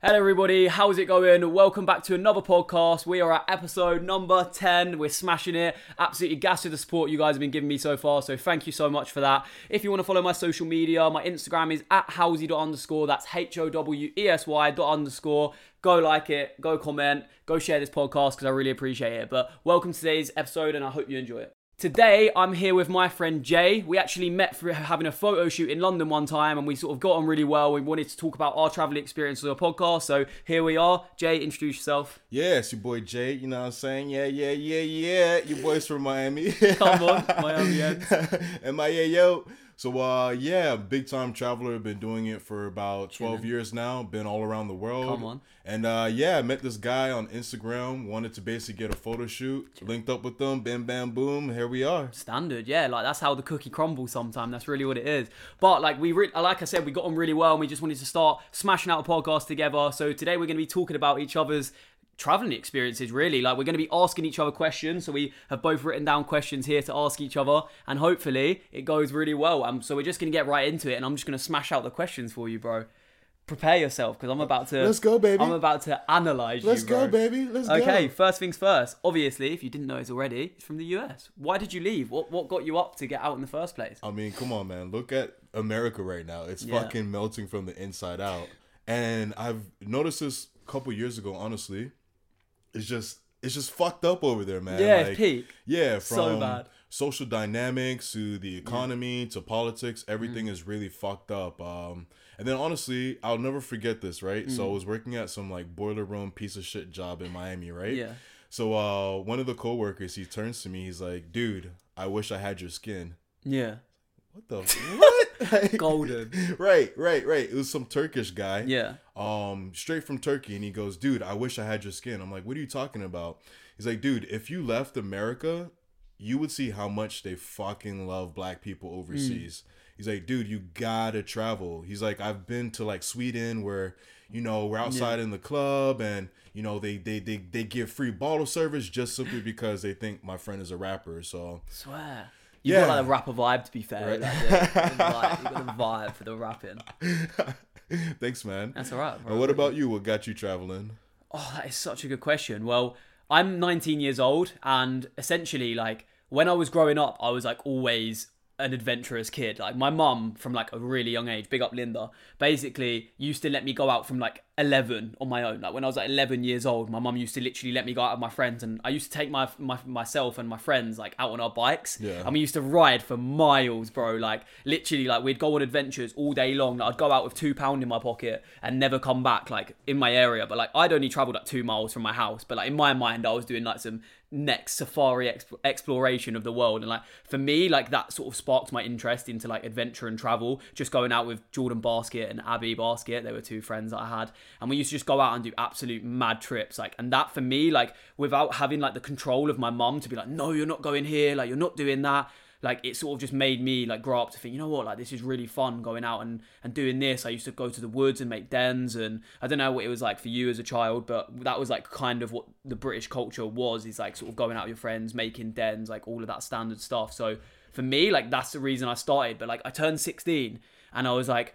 Hello, everybody. How's it going? Welcome back to another podcast. We are at episode number 10. We're smashing it. Absolutely gassed with the support you guys have been giving me so far. So, thank you so much for that. If you want to follow my social media, my Instagram is at howsey underscore. That's H O W E S Y dot underscore. Go like it, go comment, go share this podcast because I really appreciate it. But welcome to today's episode and I hope you enjoy it. Today, I'm here with my friend Jay. We actually met for having a photo shoot in London one time and we sort of got on really well. We wanted to talk about our travel experience on the podcast. So here we are. Jay, introduce yourself. Yeah, it's your boy Jay. You know what I'm saying? Yeah, yeah, yeah, yeah. Your boy's from Miami. Come on, Miami. and my yeah, yo. So uh yeah, big time traveler. Been doing it for about twelve years now. Been all around the world. Come on. And uh yeah, I met this guy on Instagram. Wanted to basically get a photo shoot. Linked up with them. Bam, bam, boom. Here we are. Standard, yeah. Like that's how the cookie crumbles. Sometimes that's really what it is. But like we, re- like I said, we got on really well, and we just wanted to start smashing out a podcast together. So today we're going to be talking about each other's traveling experiences really like we're going to be asking each other questions so we have both written down questions here to ask each other and hopefully it goes really well um, so we're just going to get right into it and i'm just going to smash out the questions for you bro prepare yourself because i'm about to Let's go, baby. i'm about to analyze Let's you go, baby. Let's go. okay first things first obviously if you didn't know it already it's from the us why did you leave what what got you up to get out in the first place I mean, come on, man. Look at America right now. It's Yeah. fucking melting from the inside out. And I've noticed this a couple years ago, honestly. It's just it's just fucked up over there, man. Yeah, it's peak. Yeah, from So bad. social dynamics to the economy to politics, everything Mm. is really fucked up. Um and then honestly, I'll never forget this, right? Mm. So I was working at some like boiler room piece of shit job in Miami, right? Yeah. So uh one of the coworkers, he turns to me, he's like, "Dude, I wish I had your skin." yeah What the what? golden right, right, right. It was some Turkish guy. yeah Um, straight from Turkey, and he goes, "Dude, I wish I had your skin." I'm like, "What are you talking about?" He's like, "Dude, if you left America, you would see how much they fucking love black people overseas." He's like, "Dude, you gotta travel." He's like, "I've been to like Sweden, where you know we're outside in the club, and you know they they they they give free bottle service just simply because they think my friend is a rapper." So Swear. You Yeah. got like a rapper vibe to be fair. Right. Like, yeah, the vibe- you got the vibe for the rapping. thanks, man. That's all right. bro. And what about you? What got you traveling? Oh, that is such a good question. Well, I'm 19 years old, and essentially, like when I was growing up, I was like always an adventurous kid. Like my mum, from like a really young age, big up Linda, basically used to let me go out from like 11 on my own. Like when I was like 11 years old, my mum used to literally let me go out with my friends, and I used to take my, my myself and my friends like out on our bikes, Yeah. and we used to ride for miles, bro. Like literally, like we'd go on adventures all day long. Like, I'd go out with two pound in my pocket and never come back, like in my area. But like I'd only travelled like two miles from my house, but like in my mind, I was doing like some next safari exp- exploration of the world. And like for me like that sort of sparked my interest into like adventure and travel. Just going out with jordan basket and abby basket they were two friends that i had. And we used to just go out and do absolute mad trips like and that for me like without having like the control of my mum to be like no you're not going here like you're not doing that like it sort of just made me like grow up to think you know what? Like this is really fun going out and and doing this. I used to go to the woods and make dens and i don't know what it was like for you as a child but that was like kind of what the british culture was is like sort of going out with your friends making dens like all of that standard stuff. So for me like that's the reason i started. But like i turned 16 and i was like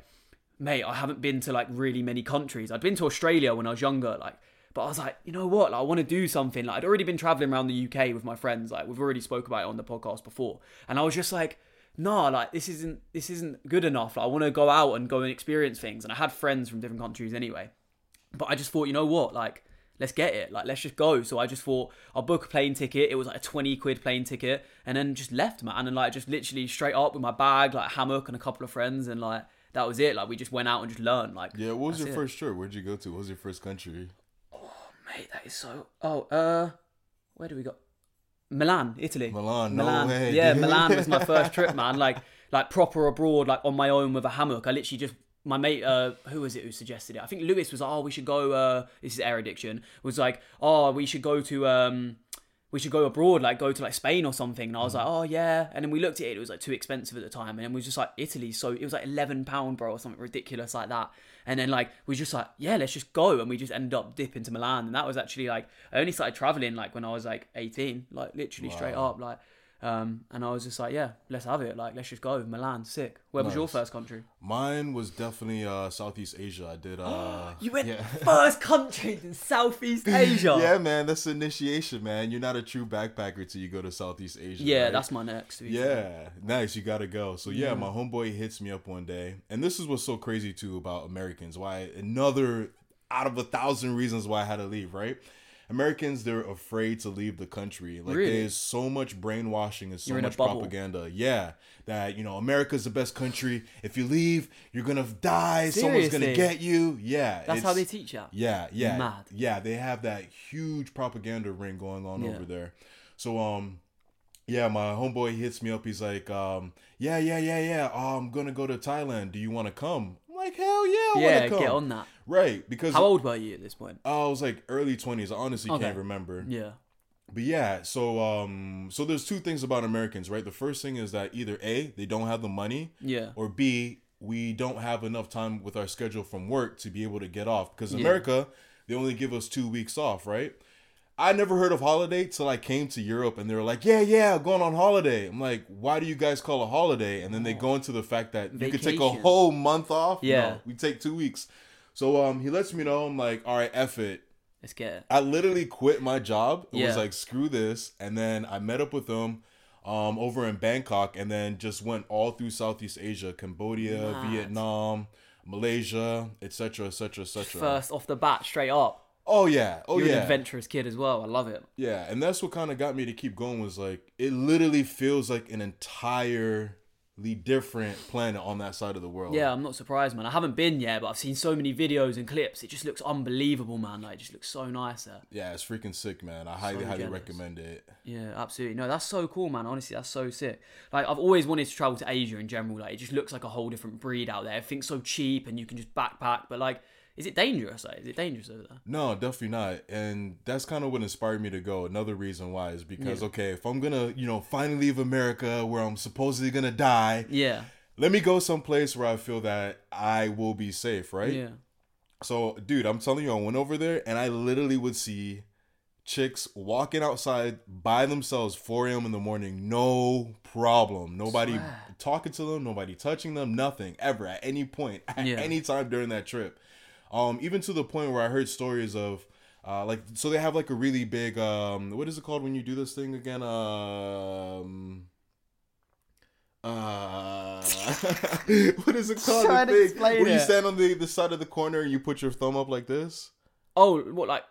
mate i haven't been to like really many countries. I'd been to australia when i was younger like but I was like, you know what? Like, I want to do something. Like, I'd already been traveling around the UK with my friends. Like, we've already spoke about it on the podcast before, and I was just like, nah, like this isn't this isn't good enough. Like, I want to go out and go and experience things. And I had friends from different countries anyway. But I just thought, you know what, like let's get it, like let's just go. So I just thought I'll book a plane ticket. It was like a twenty quid plane ticket, and then just left, man, and like just literally straight up with my bag, like hammock and a couple of friends, and like that was it. Like we just went out and just learned. Like Yeah, what was your it. first trip? Where'd you go to? What was your first country? Mate, that is so. Oh, uh, where do we go? Milan, Italy. Milan, no way, Yeah, dude. Milan was my first trip, man. Like, like proper abroad, like on my own with a hammock. I literally just my mate, uh, who was it who suggested it? I think Lewis was like, oh, we should go. Uh, this is air addiction. Was like, oh, we should go to um. We should go abroad, like go to like Spain or something. And I was like, oh yeah. And then we looked at it; it was like too expensive at the time. And then we was just like Italy, so it was like eleven pound, bro, or something ridiculous like that. And then like we just like, yeah, let's just go. And we just ended up dipping to Milan. And that was actually like I only started traveling like when I was like eighteen, like literally straight up, like. Um, and I was just like, yeah, let's have it. Like, let's just go. Milan, sick. Where was your first country? Mine was definitely uh, Southeast Asia. I did. Uh, You went yeah. first country in Southeast Asia. Yeah, man, that's initiation, man. You're not a true backpacker till you go to Southeast Asia. Yeah, right? that's my next. fair. Yeah, nice. You gotta go. So yeah, my homeboy hits me up one day, and this is what's so crazy too about Americans. Why another out of a thousand reasons why I had to leave. Right? Americans, they're afraid to leave the country. Like Really? there's so much brainwashing and so much propaganda. Yeah, that you know America's the best country. If you leave, you're gonna die. Someone's gonna get you. Yeah, That's how they teach you. yeah, yeah, Mad. yeah. They have that huge propaganda ring going on Yeah. over there. So um, yeah, my homeboy hits me up. He's like, um, yeah, yeah, yeah, yeah. Oh, I'm gonna go to Thailand. Do you want to come? Like, hell yeah, I Yeah, wanna come. get on that. Right, because How old were you at this point? I was like early twenties. I honestly Okay. can't remember. Yeah. But yeah, so um, so there's two things about Americans, right? The first thing is that either a they don't have the money, Yeah. or B, we don't have enough time with our schedule from work to be able to get off. Because in Yeah. America, they only give us two weeks off, right? I never heard of holiday till I came to Europe and they were like, yeah, yeah, going on holiday. I'm like, why do you guys call a holiday? And then they go into the fact that you could take a whole month off. Yeah. No, we take two weeks. So um, he lets me know. I'm like, all right, F it. Let's get it. I literally quit my job. It was like screw this, and then I met up with them um, over in Bangkok, and then just went all through Southeast Asia, Cambodia, Mad. Vietnam, Malaysia, etc., etc., etc. First off the bat, straight up. Oh yeah, oh You're yeah, an adventurous kid as well. I love it. yeah, and that's what kind of got me to keep going. Was like it literally feels like an entirely different planet on that side of the world. Yeah, I'm not surprised, man. I haven't been yet, but I've seen so many videos and clips. It just looks unbelievable, man. Like, it just looks so nice there. yeah, it's freaking sick, man. I highly, So highly recommend it. Yeah, absolutely. No, that's so cool, man. Honestly, that's so sick. Like, I've always wanted to travel to Asia in general. Like, it just looks like a whole different breed out there. Everything's so cheap and you can just backpack. But, like, is it dangerous? Like, is it dangerous over there? No, definitely not. And that's kind of what inspired me to go. Another reason why is because Yeah. okay, if I'm gonna, you know, finally leave America where I'm supposedly gonna die, Yeah. let me go someplace where I feel that I will be safe, right? Yeah. So, dude, I'm telling you, I went over there and I literally would see chicks walking outside by themselves 4 a.m. in the morning, no problem. Nobody Swear. talking to them, nobody touching them, nothing ever at any point, at Yeah. any time during that trip. Um, even to the point where I heard stories of. Uh, like so they have like a really big um what is it called when you do this thing again? Um uh what is it called? Try the to thing explain where you stand on the the side of the corner and you put your thumb up like this? Oh, what, like,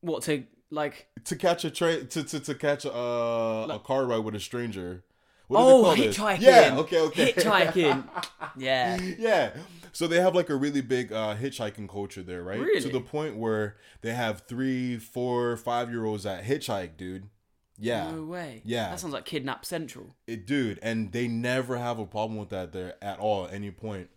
what to, like, to catch a train to, to to catch a uh, a car ride with a stranger what oh, hitchhiking. yeah okay okay Hitchhiking. yeah. yeah. So they have like a really big uh, hitchhiking culture there, right? To the point where they have three, four, five year olds that hitchhike, dude. Yeah. No way. Yeah. That sounds like Kidnap Central. It, dude, and they never have a problem with that there at all at any point.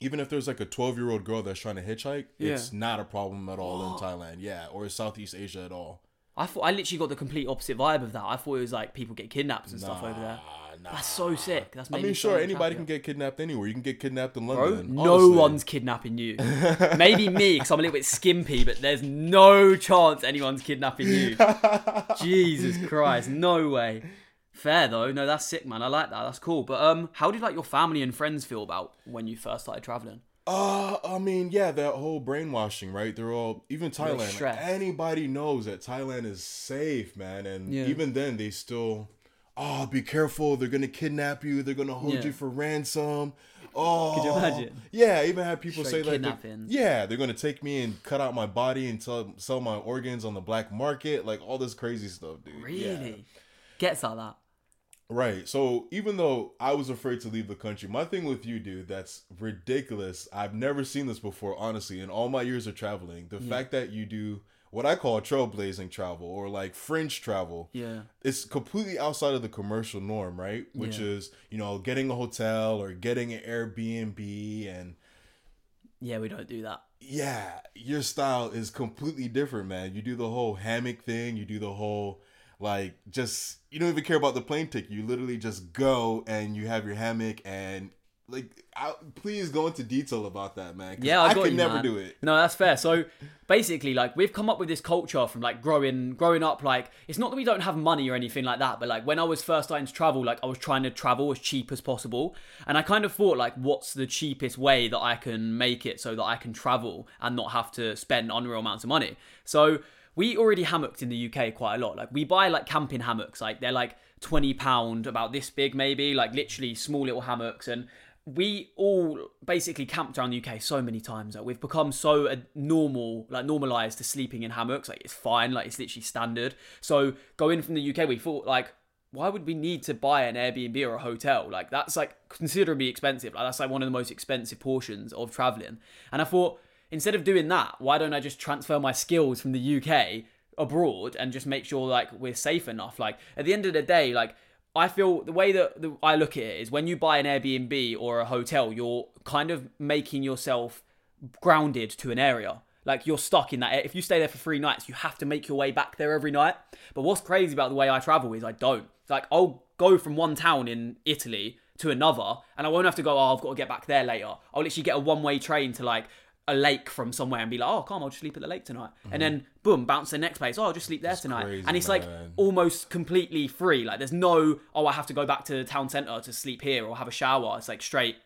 Even if there's like a 12 year old girl that's trying to hitchhike, Yeah. it's not a problem at all in Thailand. Yeah. Or Southeast Asia at all. I thought I literally got the complete opposite vibe of that. I thought it was like people get kidnapped and stuff over there. Nah, That's so sick. That's I mean, me so sure, anybody can get kidnapped anywhere. You can get kidnapped in Bro, London. no one's kidnapping you. Maybe me, because I'm a little bit skimpy, but there's no chance anyone's kidnapping you. Jesus Christ, no way. Fair though, no, that's sick, man. I like that. That's cool. But um, how did like your family and friends feel about when you first started traveling? Uh, I mean, yeah, that whole brainwashing, right? They're all even Thailand. like, anybody knows that Thailand is safe, man, and Yeah. even then, they still, oh, be careful. They're gonna kidnap you. They're gonna hold Yeah. you for ransom. Oh, Could you imagine? Yeah, I even had people Straight say like, they're- yeah, they're gonna take me and cut out my body and sell, sell my organs on the black market, like all this crazy stuff, dude. Yeah. Really? Gets like that. Right. So even though I was afraid to leave the country, my thing with you, dude, that's ridiculous. I've never seen this before, honestly, in all my years of traveling. The fact that you do what I call trailblazing travel or like fringe travel. Yeah. It's completely outside of the commercial norm, right? Which Yeah. is, you know, getting a hotel or getting an Airbnb and Yeah, we don't do that. yeah, your style is completely different, man. You do the whole hammock thing, you do the whole like just you don't even care about the plane ticket. You literally just go and you have your hammock and like I, please go into detail about that, man. Yeah, I, I could never man. do it. No, that's fair. So basically, like we've come up with this culture from like growing, growing up. Like it's not that we don't have money or anything like that, but like when I was first starting to travel, like I was trying to travel as cheap as possible, and I kind of thought like, what's the cheapest way that I can make it so that I can travel and not have to spend unreal amounts of money. So we already hammocked in the UK quite a lot. Like we buy like camping hammocks, like they're like twenty pound, about this big maybe, like literally small little hammocks and we all basically camped around the UK so many times. Like we've become so uh, normal, like normalized to sleeping in hammocks. Like it's fine, like it's literally standard. So going from the UK, we thought like, why would we need to buy an Airbnb or a hotel? Like that's like considerably expensive. Like that's like one of the most expensive portions of traveling. And I thought instead of doing that, why don't I just transfer my skills from the UK abroad and just make sure like we're safe enough? Like at the end of the day, like I feel the way that the, I look at it is when you buy an Airbnb or a hotel, you're kind of making yourself grounded to an area. Like you're stuck in that. If you stay there for three nights, you have to make your way back there every night. But what's crazy about the way I travel is I don't. Like I'll go from one town in Italy to another, and I won't have to go. Oh, I've got to get back there later. I'll literally get a one-way train to like a lake from somewhere and be like, oh, come, I'll just sleep at the lake tonight. And mm-hmm. then boom, bounce to the next place. Oh, I'll just sleep there tonight. crazy, and it's like almost completely free. Like there's no, oh, I have to go back to the town centre to sleep here or have a shower. It's like straight,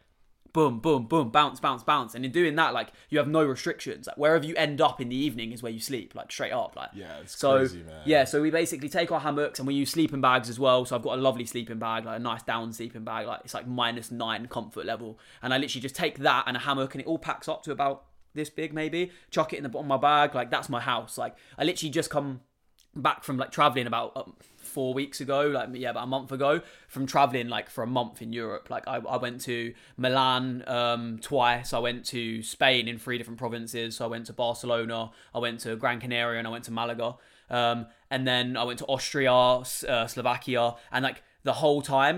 boom, boom, boom, bounce, bounce, bounce. And in doing that, like you have no restrictions. Like wherever you end up in the evening is where you sleep, like straight up. Like Yeah, it's so crazy, man. yeah. So we basically take our hammocks and we use sleeping bags as well. So I've got a lovely sleeping bag, like a nice down sleeping bag. Like it's like minus nine comfort level, and I literally just take that and a hammock, and it all packs up to about this big maybe. Chuck it in the bottom of my bag. Like that's my house. Like I literally just come back from like traveling about um, four weeks ago like yeah about a month ago from traveling like for a month in europe. Like i, I went to milan um twice. I went to spain in three different provinces. So i went to barcelona i went to gran canaria and i went to malaga. Um and then i went to austria uh, slovakia. And like the whole time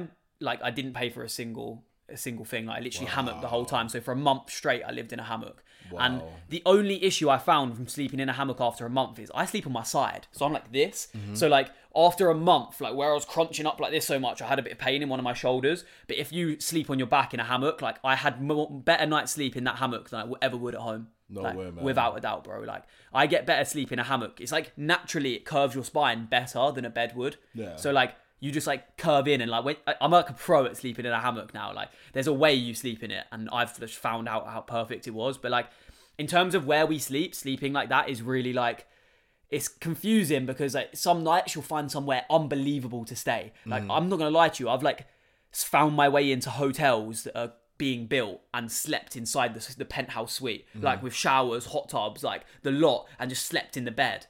like i didn't pay for a single a single thing. Like i literally hammocked the whole time. So for a month straight i lived in a hammock. And the only issue I found from sleeping in a hammock after a month is I sleep on my side. So I'm like this. So like after a month, like where I was crunching up like this so much, I had a bit of pain in one of my shoulders. But if you sleep on your back in a hammock, like I had more, better night's sleep in that hammock than I ever would at home. No Like, way, man. Without a doubt, bro. Like I get better sleep in a hammock. It's like naturally it curves your spine better than a bed would. Yeah. So like you just like curve in and like when I'm like a pro at sleeping in a hammock now. Like there's a way you sleep in it, and I've just found out how perfect it was. But like in terms of where we sleep, sleeping like that is really like it's confusing because like some nights you'll find somewhere unbelievable to stay. Like mm. I'm not gonna lie to you, I've like found my way into hotels that are being built and slept inside the, the penthouse suite, mm. like with showers, hot tubs, like the lot, and just slept in the bed.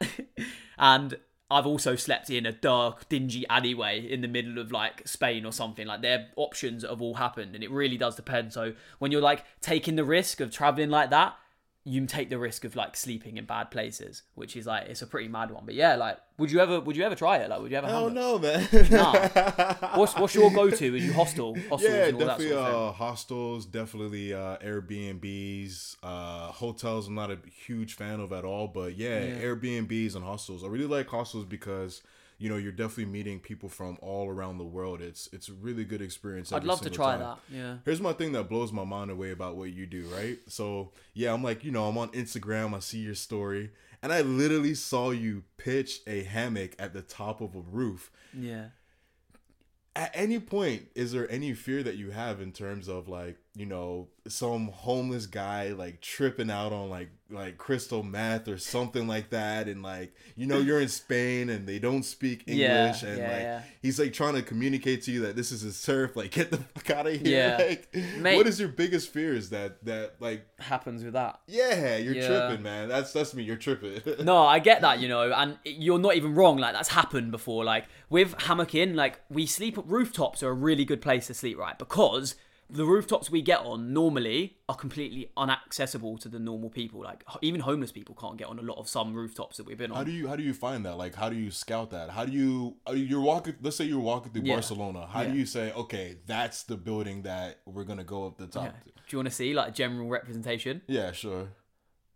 and I've also slept in a dark, dingy alleyway in the middle of like Spain or something. Like their options have all happened, and it really does depend. So when you're like taking the risk of traveling like that, you take the risk of like sleeping in bad places, which is like it's a pretty mad one. But yeah, like would you ever would you ever try it? Like would you ever? Hammock? no, man. Nah. What's what's your go to? Are you hostel? Hostels yeah, and all that definitely sort of thing. uh, hostels, definitely uh, Airbnbs, uh, hotels. I'm not a huge fan of at all, but yeah, Airbnbs and hostels. I really like hostels because you know you're definitely meeting people from all around the world. It's it's a really good experience. I'd love to try time. that. Yeah. Here's my thing that blows my mind away about what you do, right? So yeah, I'm like, you know, I'm on Instagram, I see your story, and I literally saw you pitch a hammock at the top of a roof. Yeah. At any point, is there any fear that you have in terms of like you know some homeless guy like tripping out on like like crystal meth or something like that and like you know you're in spain and they don't speak Yeah, english and yeah, like yeah. he's like trying to communicate to you that this is a surf like get the fuck out of here Yeah. like Mate- what is your biggest fear is that that like happens with that. yeah you're Yeah. tripping man that's that's me you're tripping No, I get that, you know, and you're not even wrong. Like that's happened before. Like with hammock in like we sleep at rooftops are a really good place to sleep, right? Because the rooftops we get on normally are completely inaccessible to the normal people. Like even homeless people can't get on a lot of some rooftops that we've been on. How do you how do you find that? Like how do you scout that? How do you you- you're walking? Let's say you're walking through Yeah. Barcelona. How do you say okay, that's the building that we're gonna go up the top? Yeah. Do you want to see like a general representation? Yeah, sure.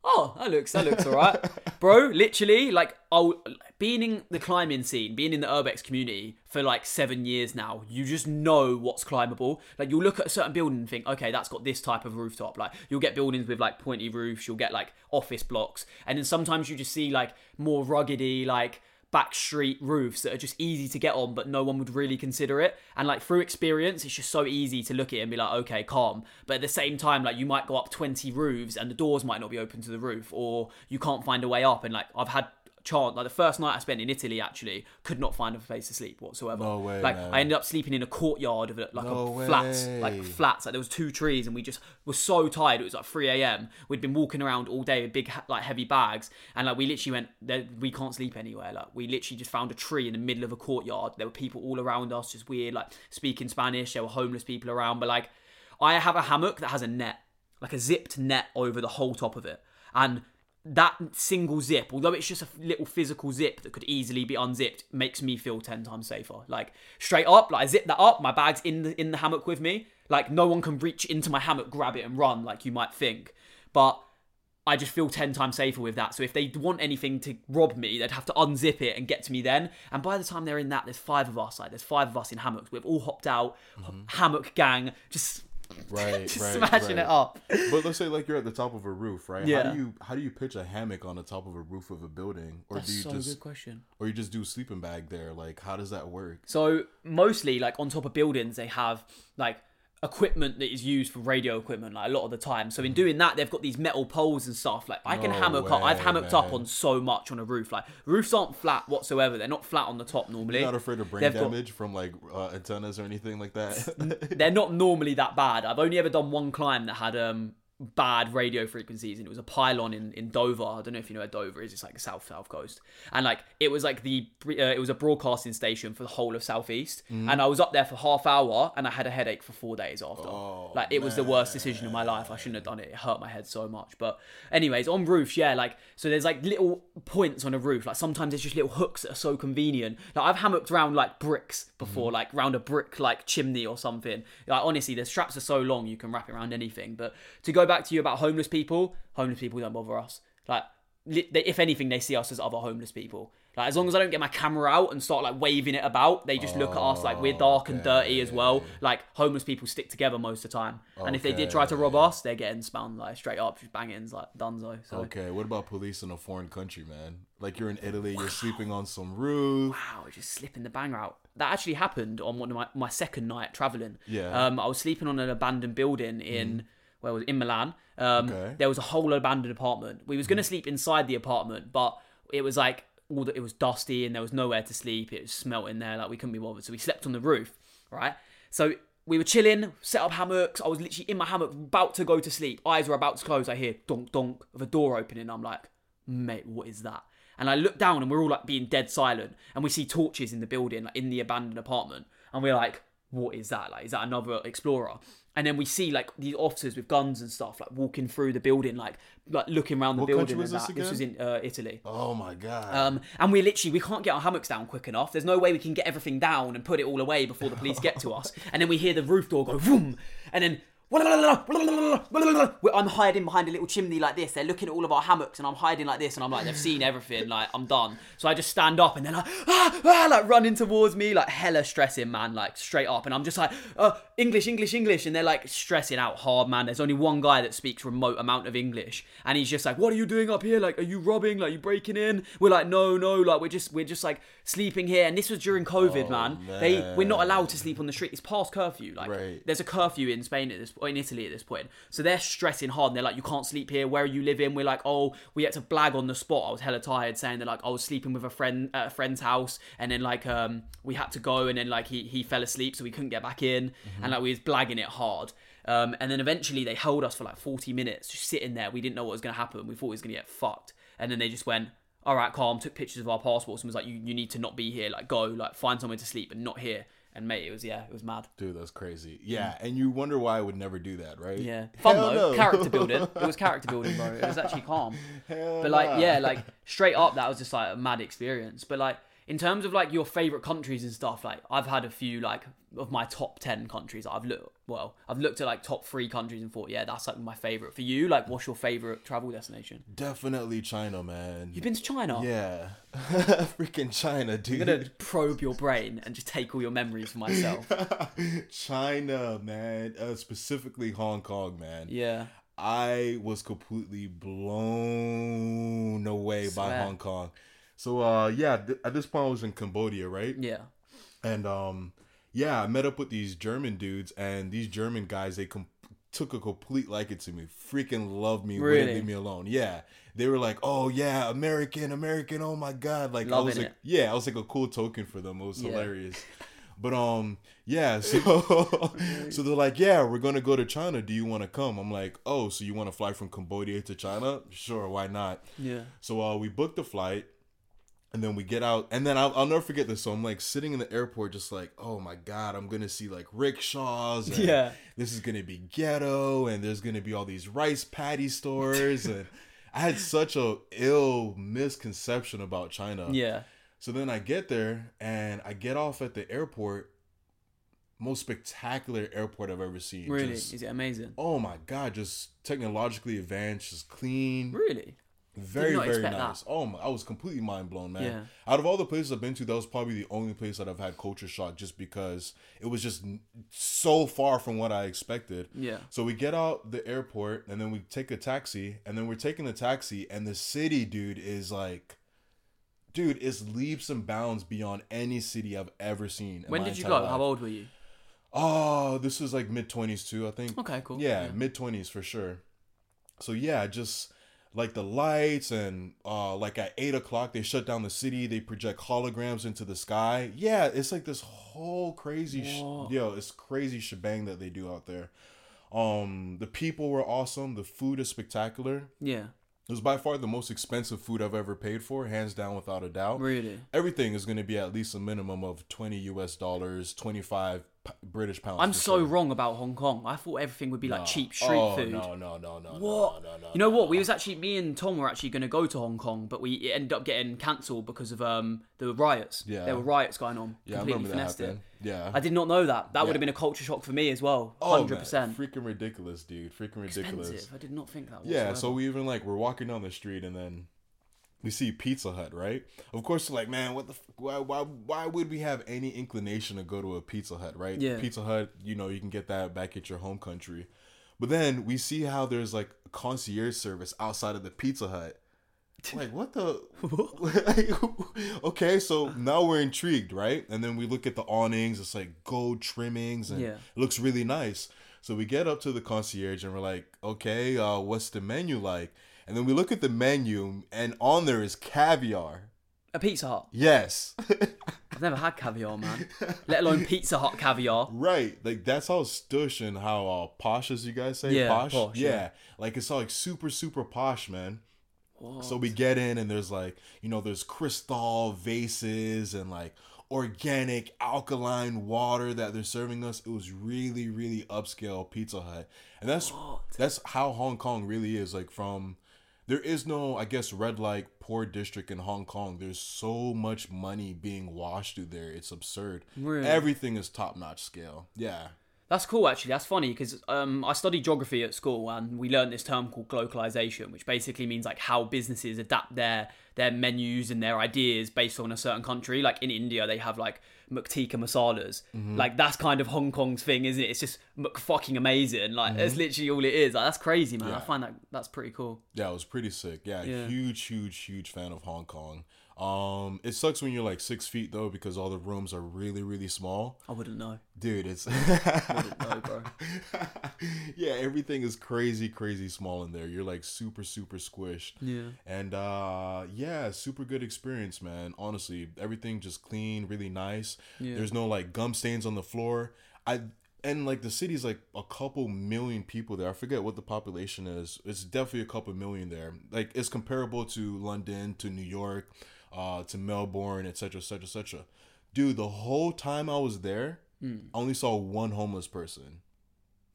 Oh, that looks that looks alright, bro. Literally, like, oh, being in the climbing scene, being in the urbex community for like seven years now, you just know what's climbable. Like, you'll look at a certain building and think, okay, that's got this type of rooftop. Like, you'll get buildings with like pointy roofs. You'll get like office blocks, and then sometimes you just see like more ruggedy, like back street roofs that are just easy to get on, but no one would really consider it. And like through experience, it's just so easy to look at it and be like, okay, calm. But at the same time, like you might go up 20 roofs and the doors might not be open to the roof, or you can't find a way up. And like I've had chance, like the first night I spent in Italy, actually could not find a place to sleep whatsoever. No way, Like. I ended up sleeping in a courtyard of it, like No a flats, way. like flats. Like there was two trees, and we just were so tired. It was like 3 a.m. We'd been walking around all day with big, like heavy bags, and like we literally went, there, we can't sleep anywhere. Like we literally just found a tree in the middle of a courtyard. There were people all around us, just weird, like speaking Spanish. There were homeless people around, but like I have a hammock that has a net, like a zipped net over the whole top of it, and that single zip, although it's just a little physical zip that could easily be unzipped, makes me feel ten times safer. Like straight up, like I zip that up, my bag's in the in the hammock with me. Like no one can reach into my hammock, grab it, and run like you might think. But I just feel ten times safer with that. So if they want anything to rob me, they'd have to unzip it and get to me then. And by the time they're in that, there's five of us. Like there's five of us in hammocks. We've all hopped out, mm-hmm. hammock gang, just Right, just right, smashing right. it up. But let's say like you're at the top of a roof, right? Yeah. How do you how do you pitch a hammock on the top of a roof of a building, or That's do you so just good question. or you just do sleeping bag there? Like how does that work? So mostly, like on top of buildings, they have like equipment that is used for radio equipment, like a lot of the time. So in doing that, they've got these metal poles and stuff. Like I can No hammock up. I've way, hammocked up on so much on a roof. Like roofs aren't flat whatsoever. They're not flat on the top normally. You're not afraid of brain They've got- damage from like uh, antennas or anything like that. they're not normally that bad. I've only ever done one climb that had um bad radio frequencies and it was a pylon in, in Dover. I don't know if you know where Dover is. It's like the south south coast. And like it was like the uh, it was a broadcasting station for the whole of southeast. Mm-hmm. And I was up there for half hour and I had a headache for 4 days after. Oh, like it was the worst decision of my life. I shouldn't have done it. It hurt my head so much. But anyways, on roofs, yeah, like so there's like little points on a roof. Like sometimes there's just little hooks that are so convenient. Like I've hammocked around like bricks before, Mm-hmm. like round a brick like chimney or something. Like honestly, the straps are so long you can wrap it around anything. But to go back to you about homeless people, homeless people don't bother us. Like li- they, if anything, they see us as other homeless people. Like as long as I don't get my camera out and start like waving it about, they just look at us like we're dark and dirty as well. Like homeless people stick together most of the time. And if they did try to rob us, they're getting spun like straight up, just bangings like dunzo. So okay, what about police in a foreign country, man? Like you're in Italy, you're sleeping on some roof. wow, just slipping the banger out. That actually happened on one of my, my second night traveling. Yeah. Mm. Um, I was sleeping on an abandoned building in where was it? in Milan. Um, Okay. there was a whole abandoned apartment. We was gonna sleep inside the apartment, but it was like all that it was dusty and there was nowhere to sleep. It was smelt in there, like we couldn't be bothered. So we slept on the roof, right? So we were chilling, set up hammocks. I was literally in my hammock, about to go to sleep. Eyes were about to close. I hear donk donk of a door opening. I'm like, mate, what is that? And I look down and we're all like being dead silent. And we see torches in the building, like in the abandoned apartment. And we're like, what is that? Like, is that another explorer? And then we see like these officers with guns and stuff, like walking through the building, like like looking around the What building. was and this that. This was in uh, Italy. Oh my god. Um, and we literally we can't get our hammocks down quick enough. There's no way we can get everything down and put it all away before the police get to us. And then we hear the roof door go boom, and then. I'm hiding behind a little chimney like this. They're looking at all of our hammocks, and I'm hiding like this. And I'm like, they've seen everything. Like, I'm done. So I just stand up, and then like, ah, ah, like running towards me, like hella stressing, man, like straight up. And I'm just like, uh, English, English, English, and they're like stressing out hard, man. There's only one guy that speaks remote amount of English, and he's just like, "What are you doing up here? Like, are you robbing? Like, you breaking in?" We're like, "No, no, like we're just we're just like sleeping here." And this was during COVID, man. They we're not allowed to sleep on the street. It's past curfew. Like, Right. there's a curfew in Spain at this in Italy at this point. So they're stressing hard. And they're like, "You can't sleep here. Where are you living?" We're like, "Oh, we had to blag on the spot." I was hella tired, saying that like I was sleeping with a friend at a friend's house, and then like um we had to go, and then like he he fell asleep, so we couldn't get back in, and like we was blagging it hard. Um, and then eventually they held us for like 40 minutes, just sitting there. We didn't know what was going to happen. We thought we was going to get fucked. And then they just went, all right, calm, took pictures of our passports and was like, you, you need to not be here. Like, go, like, find somewhere to sleep and not here. And mate, it was, yeah, it was mad. Dude, that's crazy. Mm. Yeah, and you wonder why I would never do that, right? Yeah. Fun Hell though. no. Character building. It was character building, bro. It was actually calm. Hell But like, nah. yeah, like straight up, that was just like a mad experience. But like, in terms of like your favorite countries and stuff, like I've had a few like of my top ten countries. I've looked well, I've looked at like top three countries and thought, yeah, that's like my favorite. For you, like, what's your favorite travel destination? Definitely China, man. You've been to China. Yeah. Freaking China, dude. I'm gonna probe your brain and just take all your memories for myself. China, man. Uh, specifically Hong Kong, man. yeah. I was completely blown away by Hong Kong. So uh yeah, th- at this point I was in Cambodia, right? Yeah. And um yeah, I met up with these German dudes and these German guys they com- took a complete liking to me. Freaking loved me, wouldn't leave me alone. Yeah. They were like, "Oh yeah, American, American. Oh my god." Like I was like it. yeah, I was like a cool token for them. It was Yeah. hilarious. But um yeah, so so they're like, "Yeah, we're going to go to China. Do you want to come?" I'm like, "Oh, so you want to fly from Cambodia to China? Sure, why not?" Yeah. So uh, we booked the flight, and then we get out, and then I'll, I'll never forget this. So I'm like sitting in the airport, just like, oh my god, I'm gonna see like rickshaws. And Yeah. This is gonna be ghetto, and there's gonna be all these rice patty stores, and I had such a ill misconception about China. Yeah. So then I get there, and I get off at the airport. Most spectacular airport I've ever seen. Really? Just- Is it amazing? oh my god, just technologically advanced, just clean. Really? Very, very nice. that. Oh my, I was completely mind blown, man. Yeah. Out of all the places I've been to, that was probably the only place that I've had culture shock just because it was just so far from what I expected. Yeah. So we get out the airport and then we take a taxi and then we're taking the taxi and the city, dude, is like, dude, is leaps and bounds beyond any city I've ever seen. When did you go? How old were you? Oh, this was like mid twenties too, I think. Okay, cool. Yeah, mid twenties for sure. So yeah, just like the lights and uh like at eight o'clock they shut down the city, they project holograms into the sky. Yeah, it's like this whole crazy sh- yo, it's crazy shebang that they do out there. Um the people were awesome, the food is spectacular. Yeah. It was by far the most expensive food I've ever paid for, hands down without a doubt Really? everything is going to be at least a minimum of 20 US dollars, 25 p- British pounds. I'm so sure. wrong about Hong Kong. I thought everything would be like No. cheap street oh, food. No, no, no, no. What? No, no, no, you know no, what? We was actually me and Tom were actually going to go to Hong Kong, but we ended up getting cancelled because of um the riots. Yeah. there were riots going on. Yeah, I Completely remember that finessed it. Yeah. I did not know that. That would have been a culture shock for me as well. Oh, Hundred man, percent. Freaking ridiculous, dude. Freaking ridiculous. Expensive. I did not think that. Yeah, whatsoever. so we even like we're walking down the street and then we see Pizza Hut, right? Of course, like man, what the f- why why why would we have any inclination to go to a Pizza Hut, right? Yeah. Pizza Hut, you know, you can get that back at your home country. But then we see how there's like a concierge service outside of the Pizza Hut. Like what the? okay, so now we're intrigued, right? And then we look at the awnings. It's like gold trimmings, and Yeah. it looks really nice. So we get up to the concierge and we're like, okay, uh, what's the menu like? And then we look at the menu, and on there is caviar. a Pizza Hut. Yes, I've never had caviar, man. Let alone Pizza Hut caviar. right. Like that's how stush and how uh, posh, as you guys say, Yeah, posh. posh, yeah. yeah. like it's all like super, super posh, man. What? So we get in and there's like, you know, there's crystal vases and like organic alkaline water that they're serving us. It was really, really upscale Pizza Hut. And that's that's how Hong Kong really is. Like from there is no, I guess, red light poor district in Hong Kong. There's so much money being washed through there. It's absurd. Really? Everything is top notch scale. Yeah. That's cool, actually. That's funny because um, I studied geography at school and we learned this term called globalization, which basically means like how businesses adapt their their menus and their ideas based on a certain country. Like in India, they have like muktika masalas. Mm-hmm. Like that's kind of Hong Kong's thing, isn't it? It's just fucking amazing. Like that's literally all it is. Like that's crazy, man. I Mm-hmm. Find that that's pretty cool. Yeah, it was pretty sick. Yeah, Yeah. huge, huge, huge fan of Hong Kong. Um, it sucks when you're like six feet though because all the rooms are really, really small. I wouldn't know. Dude, it's Wouldn't know, bro. yeah, everything is crazy, crazy small in there. You're like super, super squished. Yeah. And uh yeah, super good experience, man. Honestly, everything just clean, really nice. Yeah. There's no like gum stains on the floor. I and like the city's like a couple million people there. I forget what the population is. It's definitely a couple million there. Like it's comparable to London, to New York, uh, to Melbourne, etc., etc., etc. Dude, the whole time I was there, Hmm. I only saw one homeless person.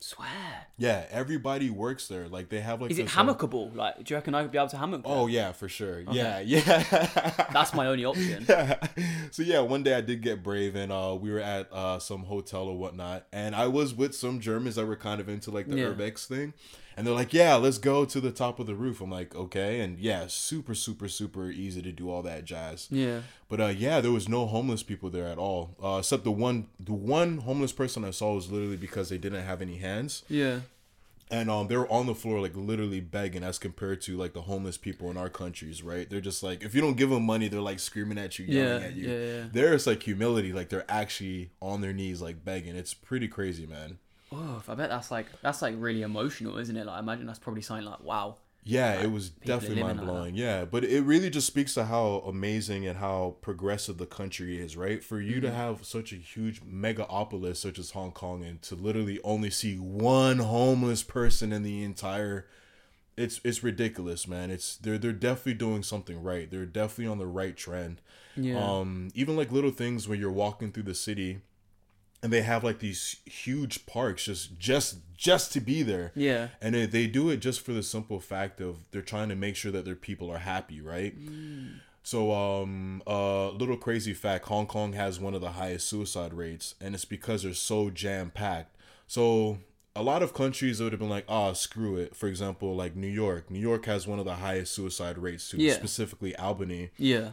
Swear. Yeah, everybody works there. Like they have like. Is it um, hammockable? Like, do you reckon I could be able to hammock? there? Oh yeah, for sure. Yeah, yeah. That's my only option. Yeah. so yeah, one day I did get brave, and uh, we were at uh, some hotel or whatnot, and I was with some Germans that were kind of into like the Yeah. urbex thing, and they're like, "Yeah, let's go to the top of the roof." I'm like, "Okay," and yeah, super, super, super easy to do all that jazz. Yeah. But uh, yeah, there was no homeless people there at all, uh, except the one, the one homeless person I saw was literally because they didn't have any hands Yeah. and um they were on the floor like literally begging as compared to like the homeless people in our countries right they're just like if you don't give them money they're like screaming at you yelling Yeah, at you yeah, yeah. there's like humility like they're actually on their knees like begging it's pretty crazy man Oh, I bet that's like that's like really emotional, isn't it? Like, I imagine that's probably something like, wow. yeah it was definitely mind like blowing yeah but it really just speaks to how amazing and how progressive the country is right for you Mm-hmm. to have such a huge megapolis such as hong kong and to literally only see one homeless person in the entire it's it's ridiculous, man. It's they're they're definitely doing something right. They're definitely on the right trend. Yeah. Um, even like little things when you're walking through the city, and they have like these huge parks just just just to be there. Yeah. And they, they do it just for the simple fact of they're trying to make sure that their people are happy, right? So, um, uh, little crazy fact: Hong Kong has one of the highest suicide rates, and it's because they're so jam packed. So, a lot of countries would have been like, "Ah, screw it." For example, like New York. New York has one of the highest suicide rates too, Yeah. specifically Albany. Yeah.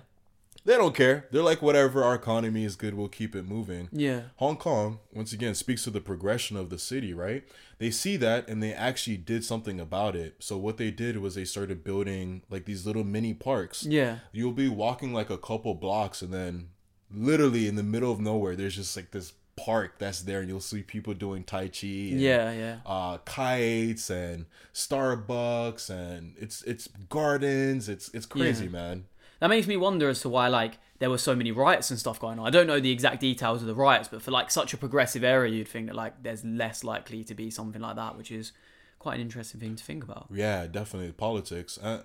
They don't care. They're like, "Whatever, our economy is good. We'll keep it moving." Yeah. Hong Kong, once again, speaks to the progression of the city, right? They see that and they actually did something about it. So what they did was they started building like these little mini parks. Yeah. You'll be walking like a couple blocks and then literally in the middle of nowhere there's just like this park that's there and you'll see people doing tai chi and, Yeah. Yeah. uh kites and Starbucks and it's it's gardens. It's it's crazy, Yeah. man. That makes me wonder as to why like there were so many riots and stuff going on. I don't know the exact details of the riots, but for like such a progressive area, you'd think that like there's less likely to be something like that, which is quite an interesting thing to think about. Yeah, definitely politics. Uh,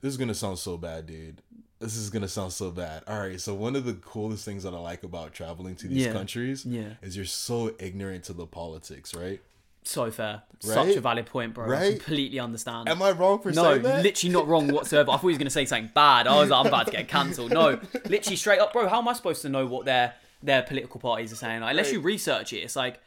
this is gonna sound so bad, dude. This is gonna sound so bad. All right, so one of the coolest things that I like about traveling to these Yeah, countries yeah. is you're so ignorant to the politics, right? So fair. Such a valid point, bro. I completely understand. Am I wrong for no, saying that? No, literally not wrong whatsoever. I thought he was going to say something bad. I was like, I'm about to get cancelled. No, literally straight up, bro. How am I supposed to know what their their political parties are saying? Like, unless Right. you research it, it's like,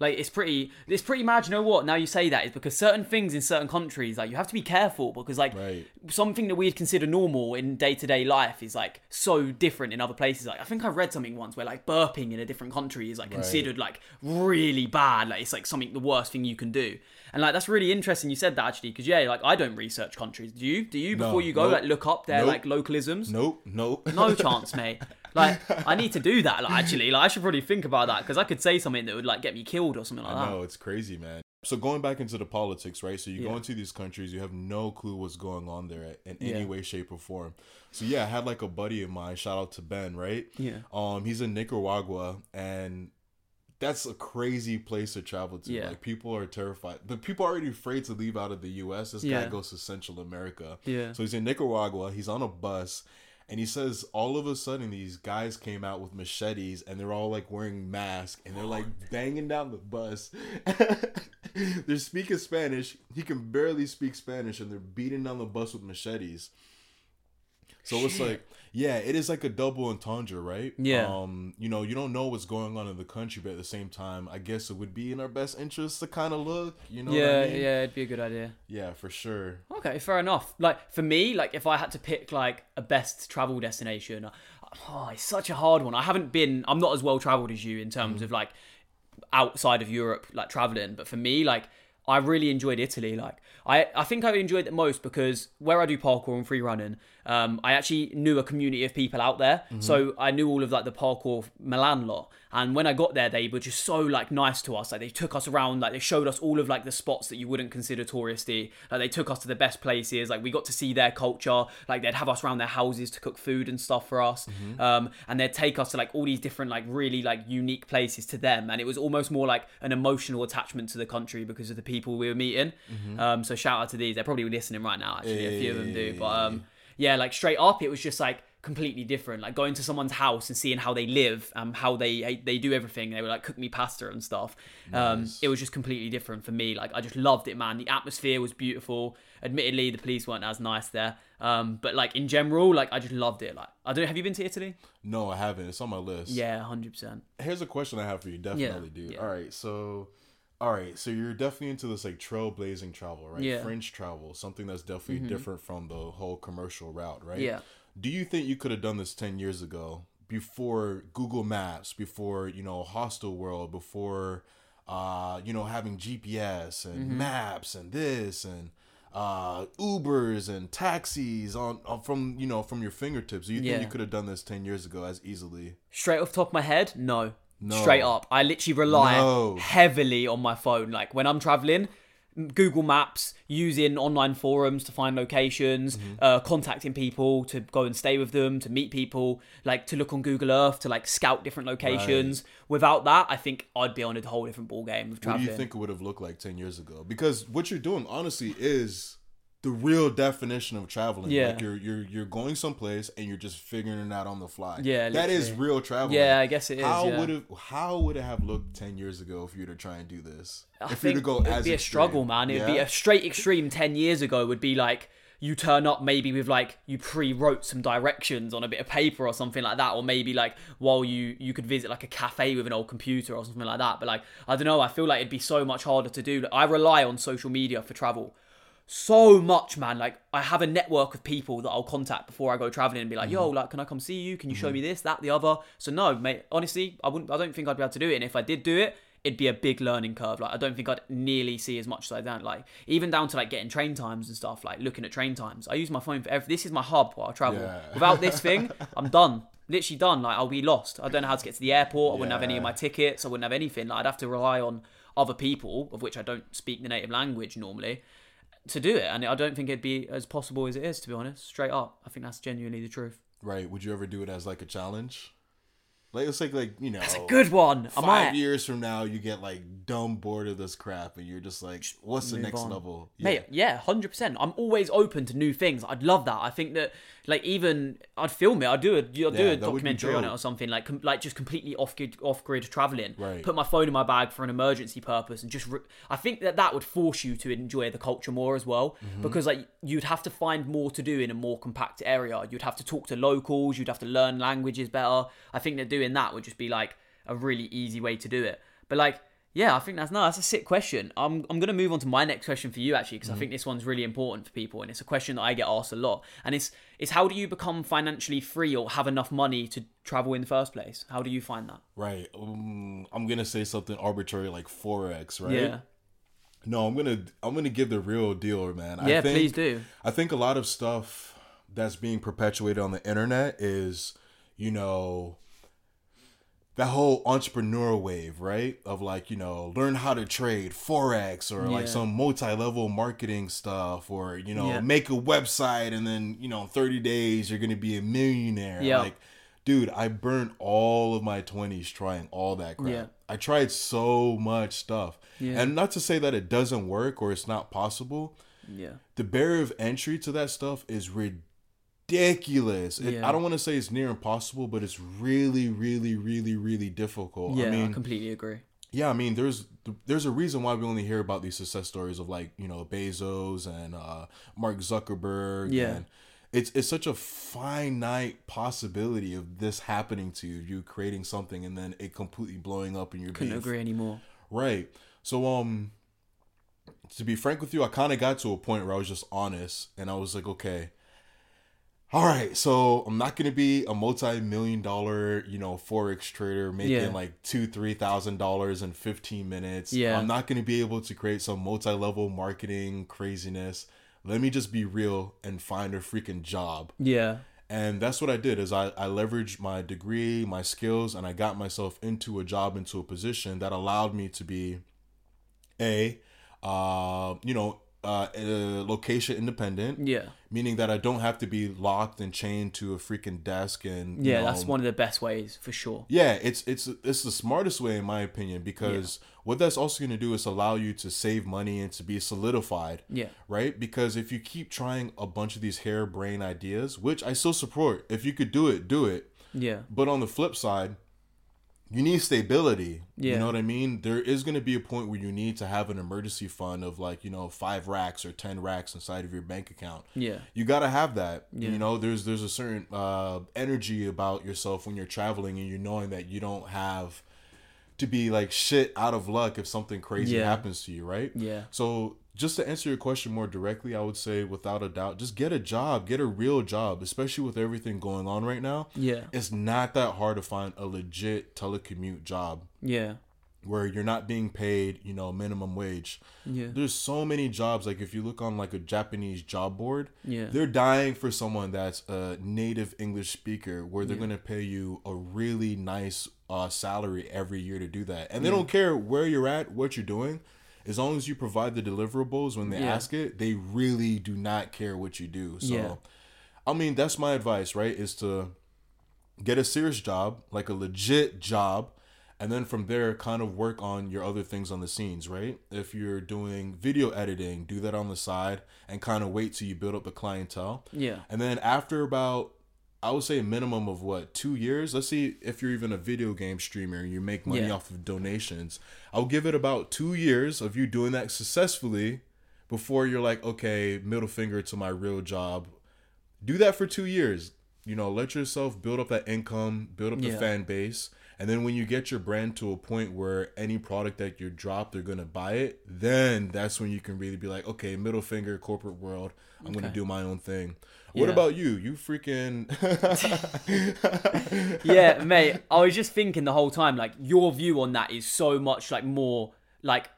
like it's pretty, it's pretty mad. You know what? Now you say that is because certain things in certain countries, like you have to be careful because like Right. something that we'd consider normal in day to day life is like so different in other places. Like I think I read something once where like burping in a different country is like considered like really bad. Like it's like something the worst thing you can do. And like that's really interesting. You said that actually because yeah, like I don't research countries. Do you? Do you before you go nope, like look up their nope. like localisms? Nope, nope. No chance, mate. Like I need to do that. Like actually, like I should probably think about that because I could say something that would like get me killed or something like that. No, it's crazy, man. So going back into the politics, right? So you go into these countries, you have no clue what's going on there in Yeah. any way, shape, or form. So yeah, I had like a buddy of mine. Shout out to Ben, right? Yeah. Um, he's in Nicaragua, and that's a crazy place to travel to. Yeah. Like people are terrified. The people are already afraid to leave out of the U.S. This Yeah. guy goes to Central America. Yeah. So he's in Nicaragua. He's on a bus. And he says all of a sudden these guys came out with machetes and they're all like wearing masks and they're like banging down the bus. they're speaking Spanish. He can barely speak Spanish and they're beating down the bus with machetes. So it's like, yeah, it is like a double entendre, right? Yeah. Um, you know, you don't know what's going on in the country, but at the same time, I guess it would be in our best interest to kind of look. You know? what I yeah, mean? yeah, it'd be a good idea. yeah, for sure. Okay, fair enough. Like for me, like if I had to pick like a best travel destination, oh, it's such a hard one. I haven't been. I'm not as well traveled as you in terms of like outside of Europe, like traveling. But for me, like I really enjoyed Italy. Like I, I think I enjoyed it most because where I do parkour and free running, um, I actually knew a community of people out there. So I knew all of like the parkour Milan lot. And when I got there, they were just so like nice to us. Like they took us around, like they showed us all of like the spots that you wouldn't consider touristy. Like they took us to the best places. Like we got to see their culture. Like they'd have us around their houses to cook food and stuff for us. Um, and they'd take us to like all these different like really like unique places to them. And it was almost more like an emotional attachment to the country because of the people we were meeting. Um, so shout out to these. They're probably listening right now. Actually, a few of them do. But um, yeah, like straight up, it was just like completely different. Like going to someone's house and seeing how they live, um, how they they do everything. They would like cook me pasta and stuff. Um, it was just completely different for me. Like I just loved it, man. The atmosphere was beautiful. Admittedly, the police weren't as nice there. Um, but like in general, like I just loved it. Like I don't. Have you been to Italy? No, I haven't. It's on my list. Yeah, hundred percent. Here's a question I have for you. Definitely, dude. yeah. All right, so. All right, so you're definitely into this like trailblazing travel, right? Yeah. Mm-hmm. French travel, something that's definitely different from the whole commercial route, right? Yeah. Do you think you could have done this 10 years ago before Google Maps, before, you know, Hostel World, before uh, you know, having GPS and Mm-hmm. maps and this and uh Ubers and taxis on, on from, you know, from your fingertips. Do you Yeah. think you could have done this 10 years ago as easily? Straight off the top of my head, no. No. Straight up. I literally rely No. heavily on my phone. Like when I'm traveling, Google Maps, using online forums to find locations, Mm-hmm. uh, contacting people to go and stay with them, to meet people, like to look on Google Earth, to like scout different locations. Without that, I think I'd be on a whole different ball game of What do you think it would have looked like 10 years ago? Because what you're doing honestly is the real definition of traveling. Yeah. Like you're you're you're going someplace and you're just figuring it out on the fly. Yeah, That is literally. real traveling. Yeah, I guess it is, How yeah. would it how would it have looked 10 years ago if you were to try and do this? I if you were to go it'd as be a struggle, man. It'd be a straight extreme. Ten years ago would be like you turn up maybe with like you pre-wrote some directions on a bit of paper or something like that, or maybe like while you you could visit like a cafe with an old computer or something like that. But like I don't know, I feel like it'd be so much harder to do. Like, I rely on social media for travel so much, man. Like I have a network of people that I'll contact before I go traveling and be like, "Yo, mm-hmm. like, can I come see you? Can you show me mm-hmm. this, that, the other?" So no, mate. Honestly, I wouldn't. I don't think I'd be able to do it. And if I did do it, it'd be a big learning curve. Like I don't think I'd nearly see as much as I don't. Like even down to like getting train times and stuff. Like looking at train times. I use my phone for every. This is my hub while I travel. Yeah. Without this thing, I'm done. Literally done. Like I'll be lost. I don't know how to get to the airport. I wouldn't have any of my tickets. I wouldn't have anything. Like I'd have to rely on other people, of which I don't speak the native language normally to do it, and I don't think it'd be as possible as it is. To be honest, straight up, I think that's genuinely the truth. Right. Would you ever do it as like a challenge? Like let's take like, you know, It's a good one. I five might, years from now you get like dumb bored of this crap and you're just like, what's the move next on. level? mate. Yeah, hundred percent. I'm always open to new things. I'd love that. I think that like even I'd film it. I'd do a I'd do Yeah, a that would be documentary on it dope. or something like com- like just completely off grid off grid traveling. Right. Put my phone in my bag for an emergency purpose and just. Re- I think that that would force you to enjoy the culture more as well Mm-hmm. because like you'd have to find more to do in a more compact area. You'd have to talk to locals. You'd have to learn languages better. I think that doing that would just be like a really easy way to do it. But like. Yeah, I think that's no, that's a sick question. I'm I'm gonna move on to my next question for you actually because I think this one's really important for people and it's a question that I get asked a lot. And it's it's how do you become financially free or have enough money to travel in the first place? How do you find that? Right. Um, I'm gonna say something arbitrary like forex, right? Yeah, No, I'm gonna I'm gonna give the real deal, man. yeah, I think, please do. I think a lot of stuff that's being perpetuated on the internet is, you know, that whole entrepreneur wave, right? Of like, you know, learn how to trade forex or like some multi-level marketing stuff or, you know, Yeah. make a website and then, you know, in 30 days you're going to be a millionaire. Yeah. Like, dude, I burnt all of my 20s trying all that crap. Yeah. I tried so much stuff. Yeah. And not to say that it doesn't work or it's not possible, Yeah, the barrier of entry to that stuff is ridiculous. It, Yeah. I don't want to say it's near impossible, but it's really, really, really, really difficult. yeah, I I, completely agree. yeah, I mean, there's there's a reason why we only hear about these success stories of like you know Bezos and uh, Mark Zuckerberg. Yeah. and it's it's such a finite possibility of this happening to you, you creating something and then it completely blowing up in your Couldn't being agree anymore. Right. So um to be frank with you, I kind of got to a point where I was just honest and I was like, okay, all right, so I'm not gonna be a multi-million dollar, you know, forex trader making Yeah. like two, three thousand dollars in 15 minutes. Yeah. I'm not gonna be able to create some multi-level marketing craziness. Let me just be real and find a freaking job Yeah. and that's what i did is I, I leveraged my degree my skills and i got myself into a job into a position that allowed me to be a uh, you know uh, uh, location independent Yeah. Meaning that i don't have to be locked and chained to a freaking desk and Yeah, know, that's one of the best ways for sure. yeah, it's it's it's the smartest way in my opinion because what that's also going to do is allow you to save money and to be solidified. Yeah. Right? Because if you keep trying a bunch of these harebrained ideas, which I still support, if you could do it, do it. Yeah. But on the flip side, you need stability. Yeah. You know what I mean? There is going to be a point where you need to have an emergency fund of like, you know, 5 racks or 10 racks inside of your bank account Yeah. you gotta have that Yeah. you know there's there's a certain uh energy about yourself when you're traveling and you're knowing that you don't have to be like shit out of luck if something crazy Yeah. happens to you right Yeah. so just to answer your question more directly i would say without a doubt just get a job get a real job especially with everything going on right now Yeah. it's not that hard to find a legit telecommute job Yeah. where you're not being paid, you know, minimum wage. Yeah. There's so many jobs. Like if you look on like a Japanese job board, Yeah. they're dying for someone that's a native English speaker, where they're gonna pay you a really nice uh, salary every year to do that, and they don't care where you're at, what you're doing. As long as you provide the deliverables when they Yeah. ask it, they really do not care what you do. So, Yeah. I mean, that's my advice, right? Is to get a serious job, like a legit job, and then from there kind of work on your other things on the scenes, right? If you're doing video editing, do that on the side and kind of wait till you build up the clientele. Yeah. And then after about I would say a minimum of what, 2 years? Let's see if you're even a video game streamer and you make money Yeah. off of donations. I'll give it about 2 years of you doing that successfully before you're like, "Okay, middle finger to my real job." do that for two years. You know, let yourself build up that income, build up the Yeah. fan base, and then when you get your brand to a point where any product that you drop, they're gonna buy it. Then that's when you can really be like, okay, middle finger, corporate world. I'm gonna do my own thing. What Yeah. about you? You freaking yeah, mate. I was just thinking the whole time, like your view on that is so much like more like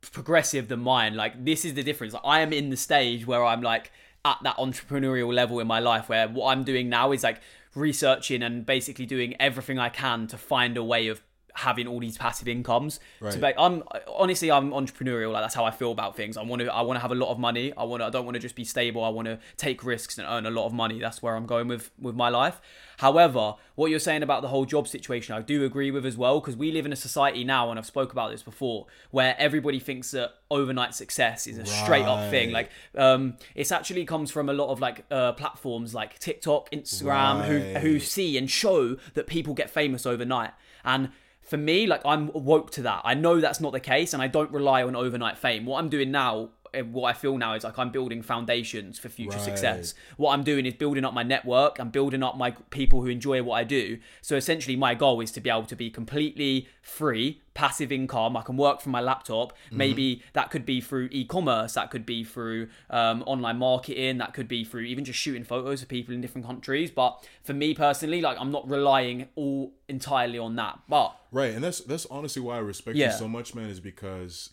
progressive than mine. Like this is the difference. Like, I am in the stage where I'm like at that entrepreneurial level in my life where what I'm doing now is like researching and basically doing everything I can to find a way of having all these passive incomes. Right. I'm honestly I'm entrepreneurial. Like that's how I feel about things. I want to I want to have a lot of money. I want to I don't want to just be stable. I want to take risks and earn a lot of money. That's where I'm going with with my life. However, what you're saying about the whole job situation, I do agree with as well because we live in a society now, and I've spoke about this before, where everybody thinks that overnight success is a straight up thing. Like, um, it's actually comes from a lot of like uh, platforms like TikTok, Instagram, who who see and show that people get famous overnight. And for me, like I'm woke to that. I know that's not the case, and I don't rely on overnight fame. What I'm doing now, what I feel now is like I'm building foundations for future Right. success. What I'm doing is building up my network. I'm building up my people who enjoy what I do. So essentially, my goal is to be able to be completely free, passive income. I can work from my laptop. Mm-hmm. Maybe that could be through e-commerce. That could be through um, online marketing. That could be through even just shooting photos of people in different countries. But for me personally, like I'm not relying all entirely on that. But Right, and that's that's honestly why I respect Yeah. you so much, man. Is because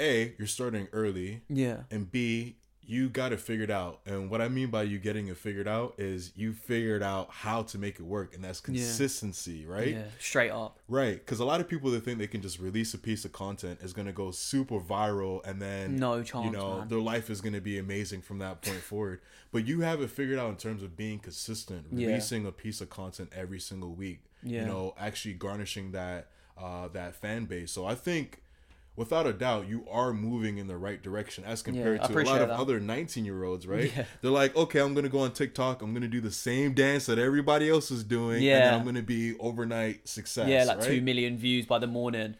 a you're starting early, yeah, and b you got it figured out. And what I mean by you getting it figured out is you figured out how to make it work, and that's consistency, right? yeah, straight up. Right, because a lot of people that think they can just release a piece of content is gonna go super viral, and then No chance, you know, man. their life is gonna be amazing from that point forward. But you have it figured out in terms of being consistent, Yeah. releasing a piece of content every single week. Yeah. You know, actually garnishing that uh, that fan base. So I think. Without a doubt, you are moving in the right direction as compared I to a lot of that. other 19 year olds, right? Yeah. They're like, okay, I'm going to go on TikTok. I'm going to do the same dance that everybody else is doing. And then Yeah. I'm going to be overnight success. Yeah, like right? two million views by the morning.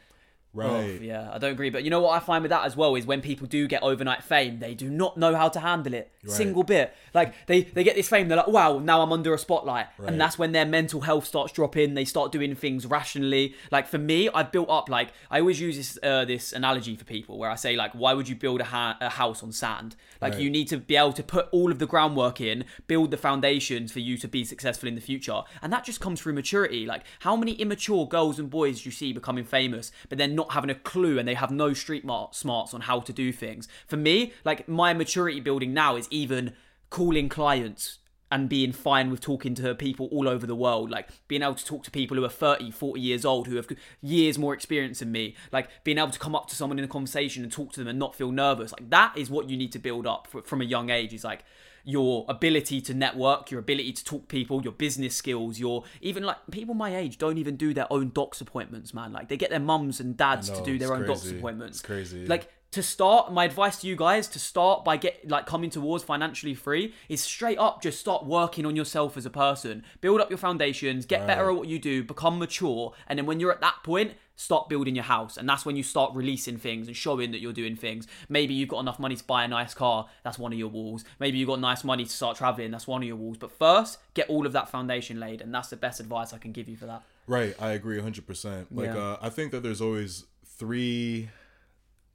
Right. yeah, I don't agree. But you know what I find with that as well is when people do get overnight fame, they do not know how to handle it. Single bit. Like they, they get this fame, they're like, wow, now I'm under a spotlight. Right. And that's when their mental health starts dropping. They start doing things rationally. Like for me, I've built up like I always use this uh, this analogy for people where I say like, why would you build a, ha- a house on sand? Like Right. you need to be able to put all of the groundwork in, build the foundations for you to be successful in the future. And that just comes through maturity. Like how many immature girls and boys do you see becoming famous, but they're not having a clue and they have no street mar- smarts on how to do things. For me, like my maturity building now is even calling clients and being fine with talking to people all over the world like being able to talk to people who are 30 40 years old who have years more experience than me like being able to come up to someone in a conversation and talk to them and not feel nervous like that is what you need to build up from a young age is like your ability to network your ability to talk to people your business skills your even like people my age don't even do their own docs appointments man. Like they get their mums and dads know, to do their own docs appointments It's crazy. like to start my advice to you guys to start by get like coming towards financially free is straight up just start working on yourself as a person. Build up your foundations get better at what you do become mature and then when you're at that point start building your house. And that's when you start releasing things and showing that you're doing things. Maybe you've got enough money to buy a nice car that's one of your walls. Maybe you've got nice money to start traveling that's one of your walls. But first get all of that foundation laid and that's the best advice i can give you for that. Right, I agree 100%. Like Yeah. uh I think that there's always three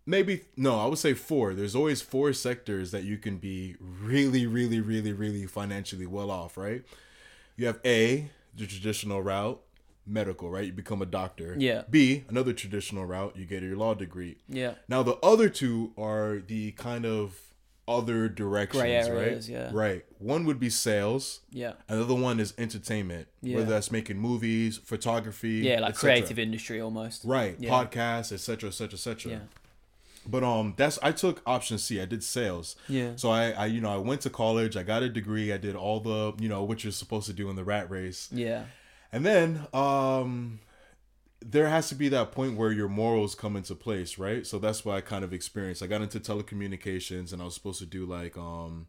maybe no, I would say four. There's always four sectors that you can be really really really really financially well off, right? You have A, the traditional route, medical, right? You become a doctor. Yeah. B, another traditional route, you get your law degree. yeah Now the other two are the kind of other directions, areas, right? yeah. Right. One would be sales. yeah Another one is entertainment, Yeah. whether that's making movies, photography, yeah like creative industry almost right? Yeah. Podcasts, etc., etc., etc. But um, that's I took option C. I did sales. Yeah. So I, I, you know, I went to college. I got a degree. I did all the, you know, what you're supposed to do in the rat race. yeah And then um there has to be that point where your morals come into place, right? So that's what I kind of experienced. I got into telecommunications and I was supposed to do like um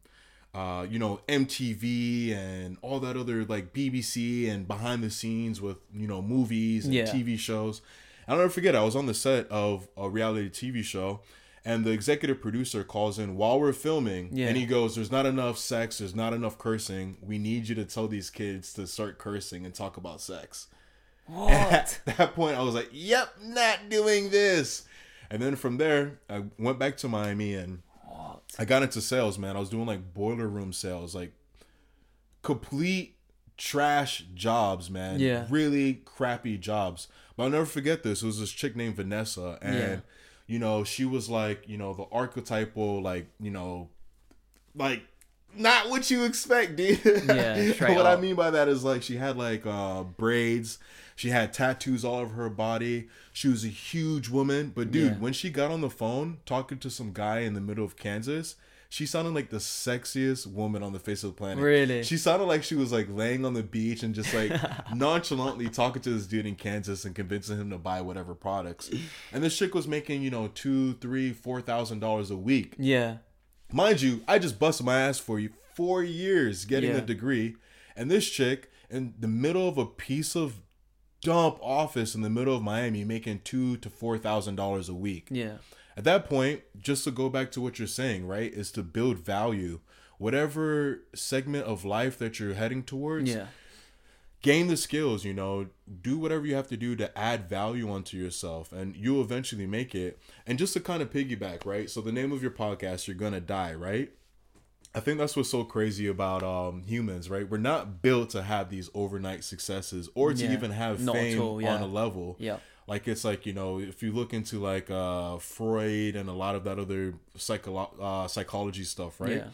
uh you know MTV and all that other like BBC and behind the scenes with, you know, movies and Yeah. TV shows. I'll never forget I was on the set of a reality TV show and the executive producer calls in while we're filming Yeah. and he goes there's not enough sex there's not enough cursing. We need you to tell these kids to start cursing and talk about sex. What at that point i was like yep not doing this. And then from there i went back to miami and i got into sales man. I was doing like boiler room sales like complete trash jobs man. Yeah. really crappy jobs but i'll never forget this it was this chick named vanessa and Yeah. you know she was like you know the archetypal like you know like not what you expect, dude. Yeah, what I mean by that is like she had like uh braids, she had tattoos all over her body. She was a huge woman, but dude, Yeah. when she got on the phone talking to some guy in the middle of Kansas, she sounded like the sexiest woman on the face of the planet. Really? She sounded like she was like laying on the beach and just like nonchalantly talking to this dude in Kansas and convincing him to buy whatever products. And this chick was making, you know, two, three, four thousand dollars a week. yeah Mind you, I just busted my ass for you four years getting Yeah. a degree, and this chick in the middle of a piece of dump office in the middle of Miami making two to four thousand dollars a week. yeah At that point, just to go back to what you're saying, right, is to build value. Whatever segment of life that you're heading towards, yeah. gain the skills you know do whatever you have to do to add value onto yourself and you'll eventually make it. And just to kind of piggyback right so the name of your podcast you're gonna die right? I think that's what's so crazy about um humans right? We're not built to have these overnight successes or to Yeah, even have fame all, yeah. on a level. Yeah like it's like you know if you look into like uh freud and a lot of that other psycholo- uh, psychology stuff right? Yeah.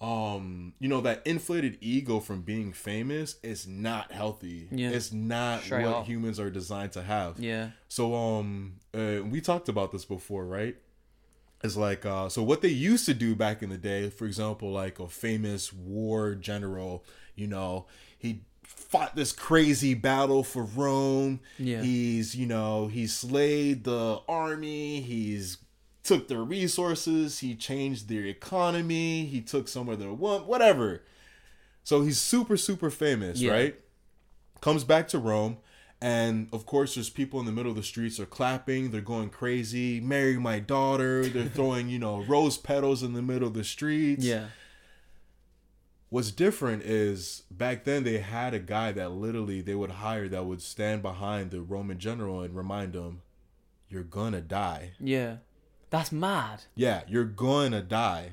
Um you know that inflated ego from being famous is not healthy. Yeah. it's not Straight what up. humans are designed to have. Yeah. So um uh, we talked about this before right? It's like uh so what they used to do back in the day for example like a famous war general you know he fought this crazy battle for rome Yeah. he's you know he slayed the army he's took their resources he changed their economy he took some of their what whatever so he's super super famous Yeah. right comes back to Rome, And of course, there's people in the middle of the streets are clapping, they're going crazy. Marry my daughter. They're throwing, you know, rose petals in the middle of the streets. Yeah. What's different is back then they had a guy that literally they would hire that would stand behind the Roman general and remind him, "You're gonna die." Yeah. That's mad. Yeah, you're gonna die.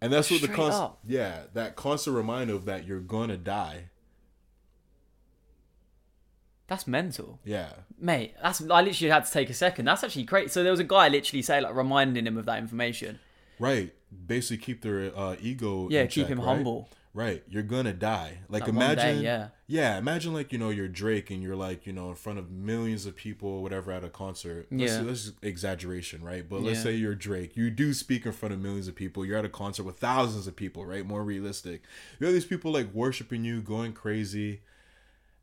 And that's what the constant, up. yeah, that constant reminder of that you're gonna die. That's mental. Yeah, Mate, that's I literally had to take a second. That's actually great. So there was a guy literally say like reminding him of that information. right. Basically, keep their uh, ego. Yeah, in keep check, him right? humble. Right, you're gonna die. Like, Like, one day, imagine, yeah. yeah, imagine like you know you're Drake and you're like you know in front of millions of people, whatever, at a concert. Let's, Yeah. let's exaggeration, right? But let's say you're Drake, you do speak in front of millions of people. You're at a concert with thousands of people, right? More realistic. You have these people like worshiping you, going crazy,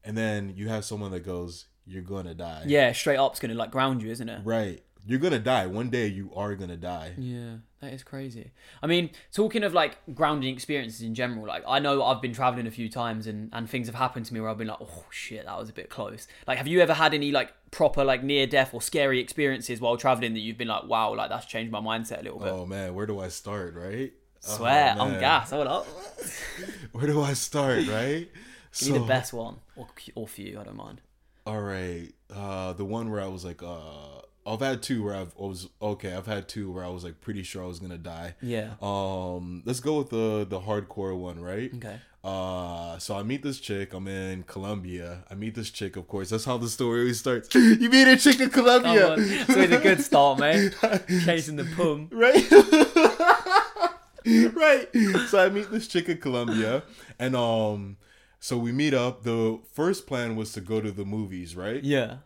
and then you have someone that goes, "You're gonna die." Yeah, straight up's gonna like ground you, isn't it? Right. You're gonna die. One day you are gonna die. Yeah, that is crazy. I mean, talking of like grounding experiences in general, like I know I've been traveling a few times and and things have happened to me where I've been like, oh shit, that was a bit close. Like, have you ever had any like proper like near death or scary experiences while traveling that you've been like, wow, like that's changed my mindset a little bit? Oh man, where do I start, right? Oh, Swear, I'm gas. Hold up. Where do I start, right? Give me the best one, or or few. I don't mind. All right. Uh the one where I was like uh I've had two where I've I was okay, I've had two where I was like pretty sure I was to die. Yeah. Um let's go with the the hardcore one, right? Okay. Uh so I meet this chick, I'm in Colombia. I meet this chick, of course. That's how the story always starts. you meet a chick in Colombia. on. It's always a good start, mate. Chasing the pum. right? right. So I meet this chick in Colombia, and um, so we meet up. The first plan was to go to the movies, right? Yeah.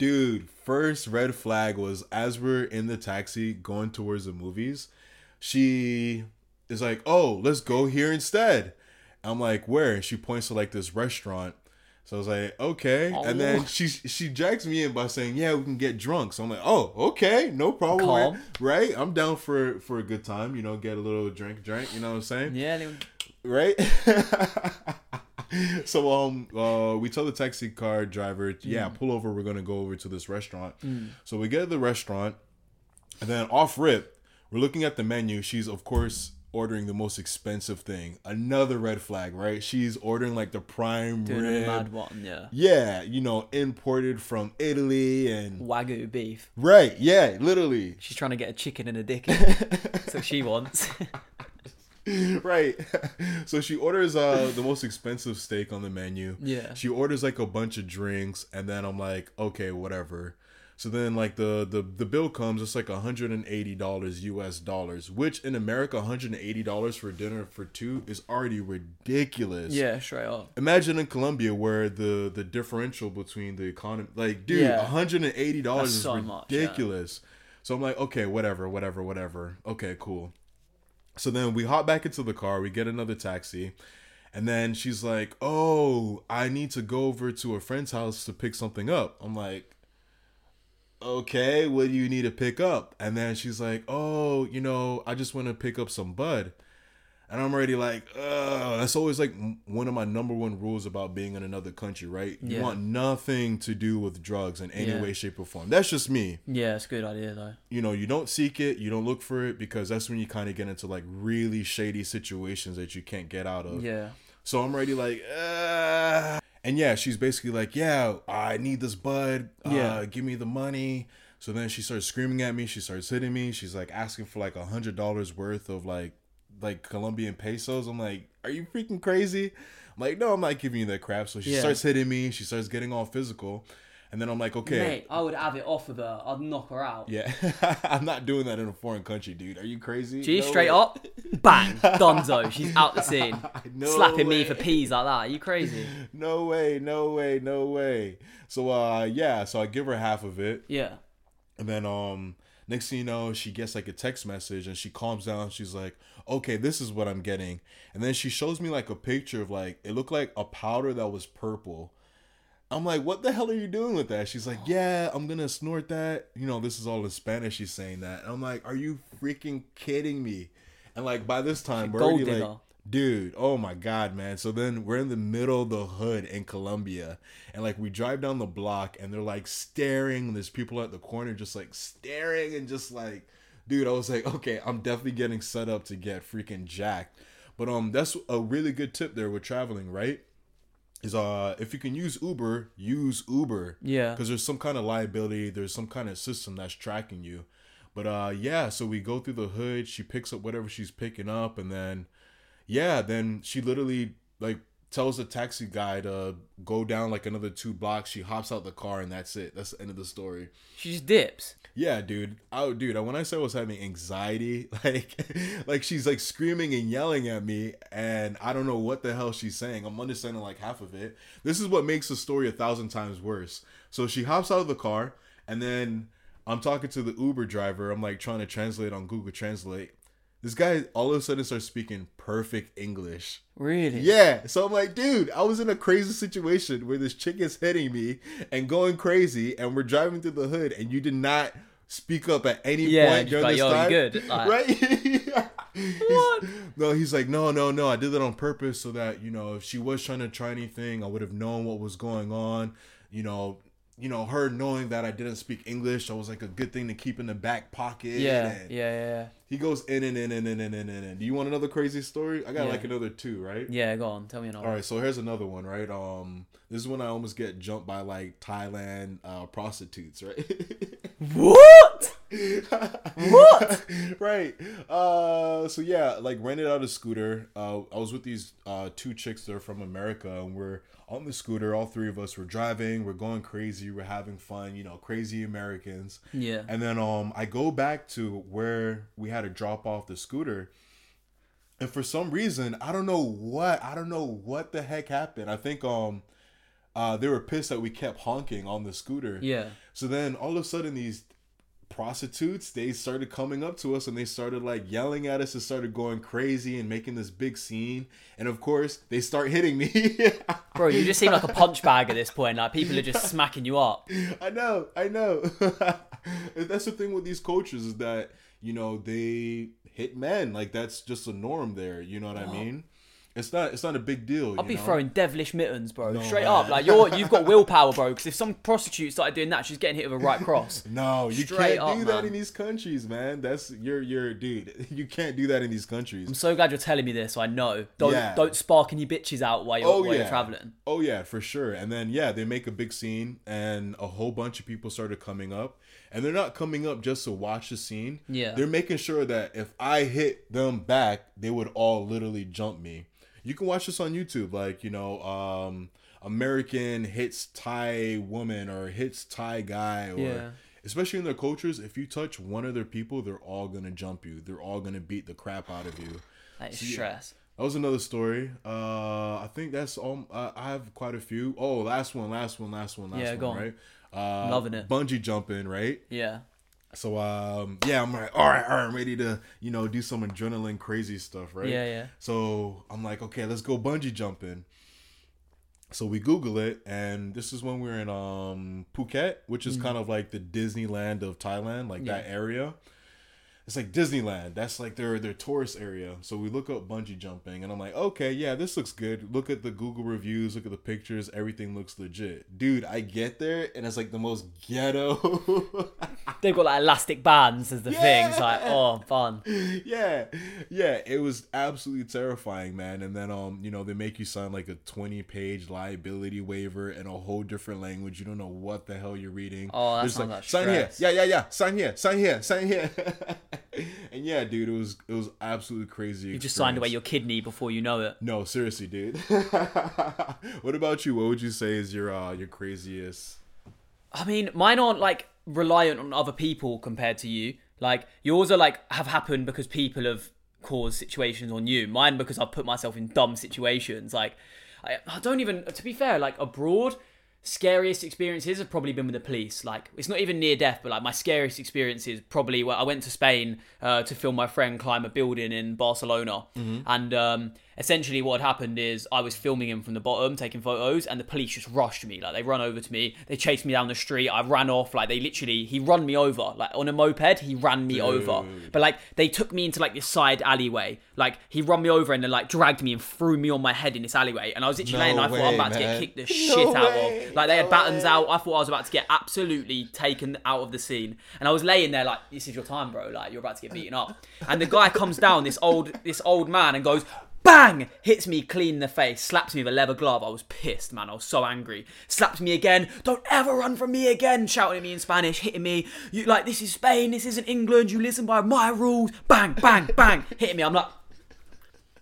Dude, first red flag was as we're in the taxi going towards the movies, she is like, "Oh, let's go here instead." I'm like, "Where?" And she points to like this restaurant. So I was like, "Okay," Oh. and then oh. she she drags me in by saying, "Yeah, we can get drunk." So I'm like, "Oh, okay, no problem." Calm. Right? I'm down for for a good time. You know, get a little drink, drink. You know what I'm saying? Yeah. little- right? so um uh we tell the taxi car driver, yeah, pull over, we're gonna go over to this restaurant. So we get to the restaurant, and then off rip, we're looking at the menu. She's of course ordering the most expensive thing. Another red flag, right? She's ordering like the prime Doing rib. mad one. Yeah. Yeah, you know, imported from Italy and Wagyu beef. right, yeah, literally. She's trying to get a chicken and a dick. That's what she wants. right. So she orders uh the most expensive steak on the menu. Yeah. She orders like a bunch of drinks and then I'm like, okay, whatever. So then like the the, the bill comes, it's like $180 US dollars, which in America $180 for dinner for two is already ridiculous. Yeah, straight up. Imagine in Colombia where the the differential between the economy like dude, Yeah. $180 That's is so much, yeah. ridiculous. So I'm like, okay, whatever, whatever, whatever. Okay, cool. So then we hop back into the car, we get another taxi, and then she's like, "Oh, I need to go over to a friend's house to pick something up." I'm like, "Okay, what do you need to pick up?" And then she's like, "Oh, you know, I just want to pick up some bud." And I'm already like, Ugh. that's always like one of my number one rules about being in another country, right? You Yeah. want nothing to do with drugs in any Yeah. way, shape, or form. That's just me Yeah, it's a good idea though. you know, you don't seek it, you don't look for it because that's when you kind of get into like really shady situations that you can't get out of. Yeah. So I'm already like, uh and yeah, she's basically like, yeah, I need this bud. Uh, Yeah. give me the money. So then she starts screaming at me. She starts hitting me. She's like asking for like a hundred dollars worth of like like Colombian pesos. I'm like, are you freaking crazy? I'm like, no, I'm not giving you that crap. So she Yeah. starts hitting me. She starts getting all physical. And then I'm like, okay. Mate, I would have it off with her. I'd knock her out. Yeah, I'm not doing that in a foreign country, dude. Are you crazy? She No straight way. up, bang, Donzo. She's out the scene. No Slapping me for peas like that. Are you crazy? No way, no way, no way. So uh yeah, so I give her half of it. Yeah. And then um next thing you know, she gets like a text message and she calms down. She's like, "Okay, this is what I'm getting." And then she shows me like a picture of like it looked like a powder that was purple. I'm like, "What the hell are you doing with that?" She's like, "Yeah, I'm going to snort that." You know, this is all in Spanish she's saying that. And I'm like, "Are you freaking kidding me?" And like by this time, we're already like. Dude, oh my god, man. So then we're in the middle of the hood in Colombia and like we drive down the block and they're like staring. There's people at the corner just like staring and just like dude, I was like, okay, I'm definitely getting set up to get freaking jacked. But um that's a really good tip there with traveling, right? Is uh if you can use Uber, use Uber. Yeah. Because there's some kind of liability, there's some kind of system that's tracking you. But uh yeah, so we go through the hood, she picks up whatever she's picking up, and then yeah, then she literally like tells the taxi guy to go down like another two blocks. She hops out the car and that's it. That's the end of the story. She just dips. Yeah, dude. Oh, dude. When I said I was having anxiety, like, like she's like screaming and yelling at me, and I don't know what the hell she's saying. I'm understanding like half of it. This is what makes the story a thousand times worse. So she hops out of the car, and then I'm talking to the Uber driver. I'm like trying to translate on Google Translate. This guy all of a sudden starts speaking perfect English. Really? Yeah. So I'm like, dude, I was in a crazy situation where this chick is hitting me and going crazy, and we're driving through the hood, and you did not speak up at any Yeah, point during like, this "Yo, time. good?" Like- right? What? no, he's like, no, no, no. I did that on purpose so that you know, if she was trying to try anything, I would have known what was going on. You know. You know, her knowing that I didn't speak English, that was like a good thing to keep in the back pocket. Yeah, and yeah, yeah, He goes in and in and in and in and in. Do you want another crazy story? I got Yeah. like another two, right? yeah. Go on, tell me another. All right, so here's another one, right? Um, this is when I almost get jumped by like Thailand uh, prostitutes, right? What? What? right. Uh, so yeah, like rented out a scooter. Uh, I was with these uh two chicks that are from America, and we're on the scooter. All three of us were driving. We're going crazy. We're having fun. You know, crazy Americans. Yeah. And then um, I go back to where we had to drop off the scooter. And for some reason, I don't know what, I don't know what the heck happened. I think um uh they were pissed that we kept honking on the scooter. Yeah. So then all of a sudden these prostitutes, they started coming up to us and they started like yelling at us and started going crazy and making this big scene. And of course, they start hitting me. Bro, you just seem like a punch bag at this point. Like people are just smacking you up. I know, I know. that's the thing with these cultures is that you know they hit men like that's just a norm there. You know what I mean? It's not. It's not a big deal. I'd be know? throwing devilish mittens, bro. No, Straight man. up, like you're you've got willpower, bro. Because if some prostitute started doing that, she's getting hit with a right cross. No, you Straight can't up, do that man. in these countries, man. That's you're you're dude. You can't do that in these countries. I'm so glad you're telling me this. So I know. Don't Yeah. don't spark any bitches out while you're Oh while yeah, you're traveling. Oh yeah, for sure. And then yeah, they make a big scene, and a whole bunch of people started coming up, and they're not coming up just to watch the scene. Yeah. they're making sure that if I hit them back, they would all literally jump me. You can watch this on YouTube, like you know, um, American hits Thai woman or hits Thai guy, or Yeah. especially in their cultures, if you touch one of their people, they're all gonna jump you. They're all gonna beat the crap out of you. That is stress. That was another story. Uh, I think that's all. Uh, I have quite a few. Oh, last one, last one, last one, last Yeah, one. go on. Uh, Loving it. Bungee jumping, right? Yeah. So, um, yeah, I'm like, all right, all right, I'm ready to, you know, do some adrenaline crazy stuff, right? Yeah, yeah. So I'm like, okay, let's go bungee jumping. So we Google it, and this is when we were in um Phuket, which is kind of like the Disneyland of Thailand, like that Mm-hmm. Area. It's like Disneyland. That's like their their tourist area. So we look up bungee jumping, and I'm like, okay, yeah, this looks good. Look at the Google reviews. Look at the pictures. Everything looks legit, dude. I get there, and it's like the most ghetto. They've got like elastic bands as the thing. It's like, oh, fun. yeah, yeah, it was absolutely terrifying, man. And then, um, you know, they make you sign like a twenty-page liability waiver in a whole different language. You don't know what the hell you're reading. Oh, that There's sounds like, like sign here, yeah, yeah, yeah, sign here, sign here, sign here. and yeah, dude, it was it was absolutely crazy. You just signed away your kidney before you know it. No, seriously, dude. what about you? What would you say is your uh your craziest? I mean, mine aren't like reliant on other people compared to you. Like yours are like have happened because people have caused situations on you. Mine because I've put myself in dumb situations. Like I, I don't even. To be fair, like abroad, scariest experiences have probably been with the police. Like it's not even near death, but like my scariest experiences probably. Well, I went to Spain uh, to film my friend climb a building in Barcelona, and um, essentially what had happened is I was filming him from the bottom, taking photos, and the police just rushed me. Like they run over to me, they chased me down the street. I ran off. Like they literally, he run me over. Like on a moped, he ran me over. But like they took me into like this side alleyway. Like he run me over and then like dragged me and threw me on my head in this alleyway. And I was literally No laying. there, I thought I'm way, about to get kicked the No shit out of. Like they had No batons way. out. I thought I was about to get absolutely taken out of the scene. And I was laying there like, this is your time, bro. Like you're about to get beaten up. And the guy comes down, this old this old man, and goes. Bang! Hits me clean in the face, slaps me with a leather glove. I was pissed, man. I was so angry. Slaps me again. Don't ever run from me again. Shouting at me in Spanish, hitting me. You like this is Spain. This isn't England. You listen by my rules. Bang, bang, bang. Hitting me. I'm like,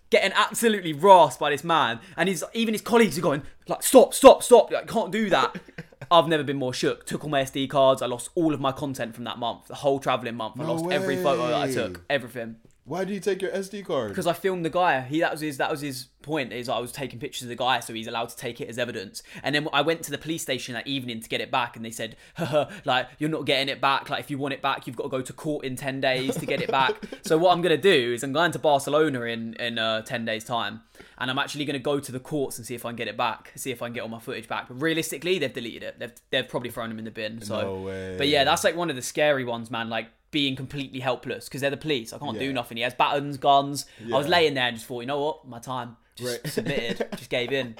getting absolutely rasped by this man, and his even his colleagues are going like, "Stop, stop, stop! Like, can't do that." I've never been more shook. Took all my SD cards. I lost all of my content from that month, the whole traveling month. I No lost every photo that I took, everything, Why did you take your SD card? because I filmed the guy. He that was his that was his point. Is I was taking pictures of the guy, so he's allowed to take it as evidence. And then I went to the police station that evening to get it back, and they said, like you're not getting it back. Like if you want it back, you've got to go to court in ten days to get it back. so what I'm gonna do is I'm going to Barcelona in in uh, ten days time, and I'm actually gonna go to the courts and see if I can get it back, see if I can get all my footage back. But realistically, they've deleted it. They've they've probably thrown them in the bin. So, No way. but yeah, that's like one of the scary ones, man. Like being completely helpless because they're the police. I can't do nothing. He has batons, guns. I was laying there and just thought, you know what, my time. Just Right. submitted, just gave in.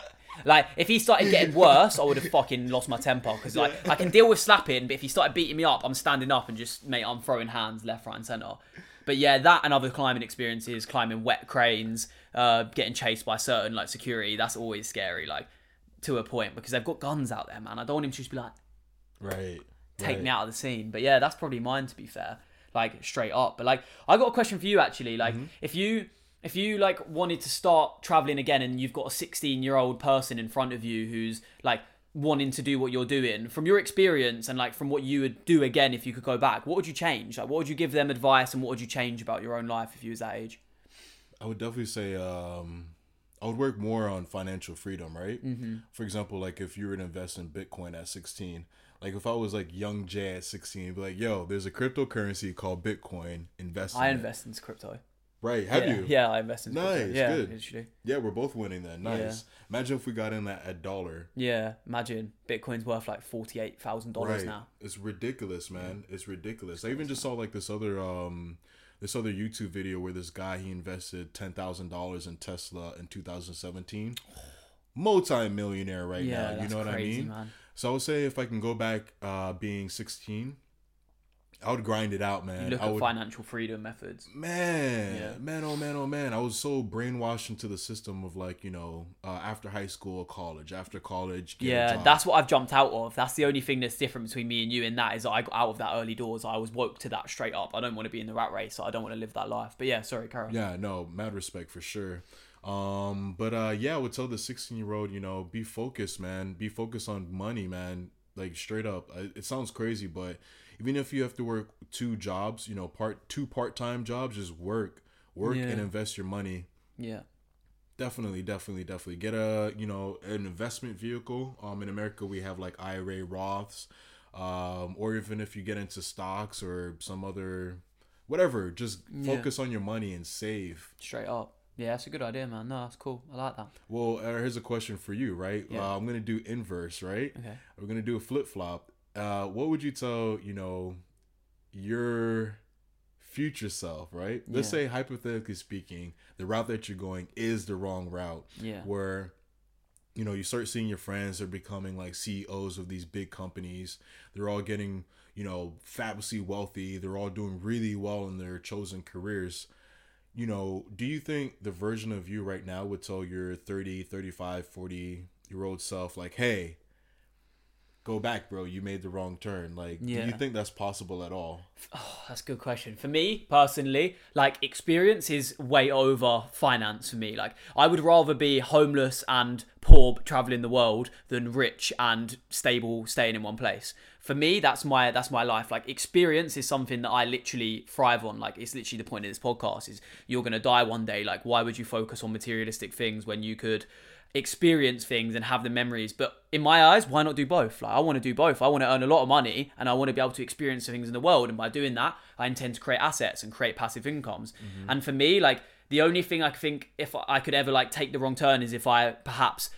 Like if he started getting worse, I would have fucking lost my temper because like I can deal with slapping, but if he started beating me up, I'm standing up and just mate, I'm throwing hands left, right, and center. But yeah, that and other climbing experiences, climbing wet cranes, uh, getting chased by certain like security, that's always scary. Like to a point because they've got guns out there, man. I don't want him to just be like, right. Take right. me out of the scene. But yeah, that's probably mine to be fair. Like straight up. But like I got a question for you actually. Like Mm-hmm. if you if you like wanted to start traveling again and you've got a 16 year old person in front of you who's like wanting to do what you're doing from your experience and like from what you would do again if you could go back what would you change like what would you give them advice and what would you change about your own life if you was that age I would definitely say um, I would work more on financial freedom, right? Mm-hmm. For example, like if you were to invest in Bitcoin at 16, like if I was like young Jay at 16, be like, yo, there's a cryptocurrency called Bitcoin. Invest. In i it. invest in crypto Right? Have yeah, you? yeah i invest in crypto. Nice, yeah good. literally Yeah, we're both winning then. Nice. Imagine if we got in that at a dollar. yeah imagine bitcoin's worth like $48000 now It's ridiculous, man. It's ridiculous. I even just saw like this other um this other YouTube video where this guy he invested ten thousand dollars in Tesla in 2017, multi-millionaire right Yeah, now. You know what I crazy, mean? man. So I would say if I can go back, uh, being 16, I would grind it out, man. You look I at would, financial freedom methods. man, Yeah. man, oh man, oh man. I was so brainwashed into the system of like you know, uh, after high school, college, after college. get a Yeah, that's what I've jumped out of. That's the only thing that's different between me and you in that is that I got out of that early doors. I was woke to that straight up. I don't want to be in the rat race. So I don't want to live that life. But yeah, sorry, Carol. Yeah, no, mad respect for sure. Um, but uh, yeah, I would tell the 16 year old, you know, be focused, man. Be focused on money, man. Like straight up. It sounds crazy, but even if you have to work two jobs, you know, part two part time jobs, just work, work Yeah. and invest your money. Yeah. Definitely, definitely, definitely get a you know an investment vehicle. Um, in America we have like IRA, Roths, um, or even if you get into stocks or some other, whatever, just Yeah. focus on your money and save. Straight up. Yeah, that's a good idea, man. No, that's cool. I like that. Well, uh, here's a question for you, right? Yeah. Uh, I'm gonna do inverse, right? Okay. We're gonna do a flip flop. Uh, what would you tell you know your future self, right? Let's Yeah. say hypothetically speaking, the route that you're going is the wrong route. Yeah. Where you know you start seeing your friends they're becoming like CEOs of these big companies. They're all getting you know fabulously wealthy. They're all doing really well in their chosen careers you know, do you think the version of you right now would tell your 30, 35, 40 year old self, like, hey, go back, bro, you made the wrong turn? Like, do you think that's possible at all? Oh, that's a good question. For me personally, like experience is way over finance for me. Like I would rather be homeless and poor traveling the world than rich and stable staying in one place. For me, that's my that's my life. Like experience is something that I literally thrive on. Like it's literally the point of this podcast is you're gonna die one day. Like why would you focus on materialistic things when you could experience things and have the memories. But in my eyes, why not do both? Like I want to do both. I want to earn a lot of money and I want to be able to experience the things in the world. And by doing that, I intend to create assets and create passive incomes. Mm-hmm. And for me, like the only thing I think if I could ever like take the wrong turn is if I perhaps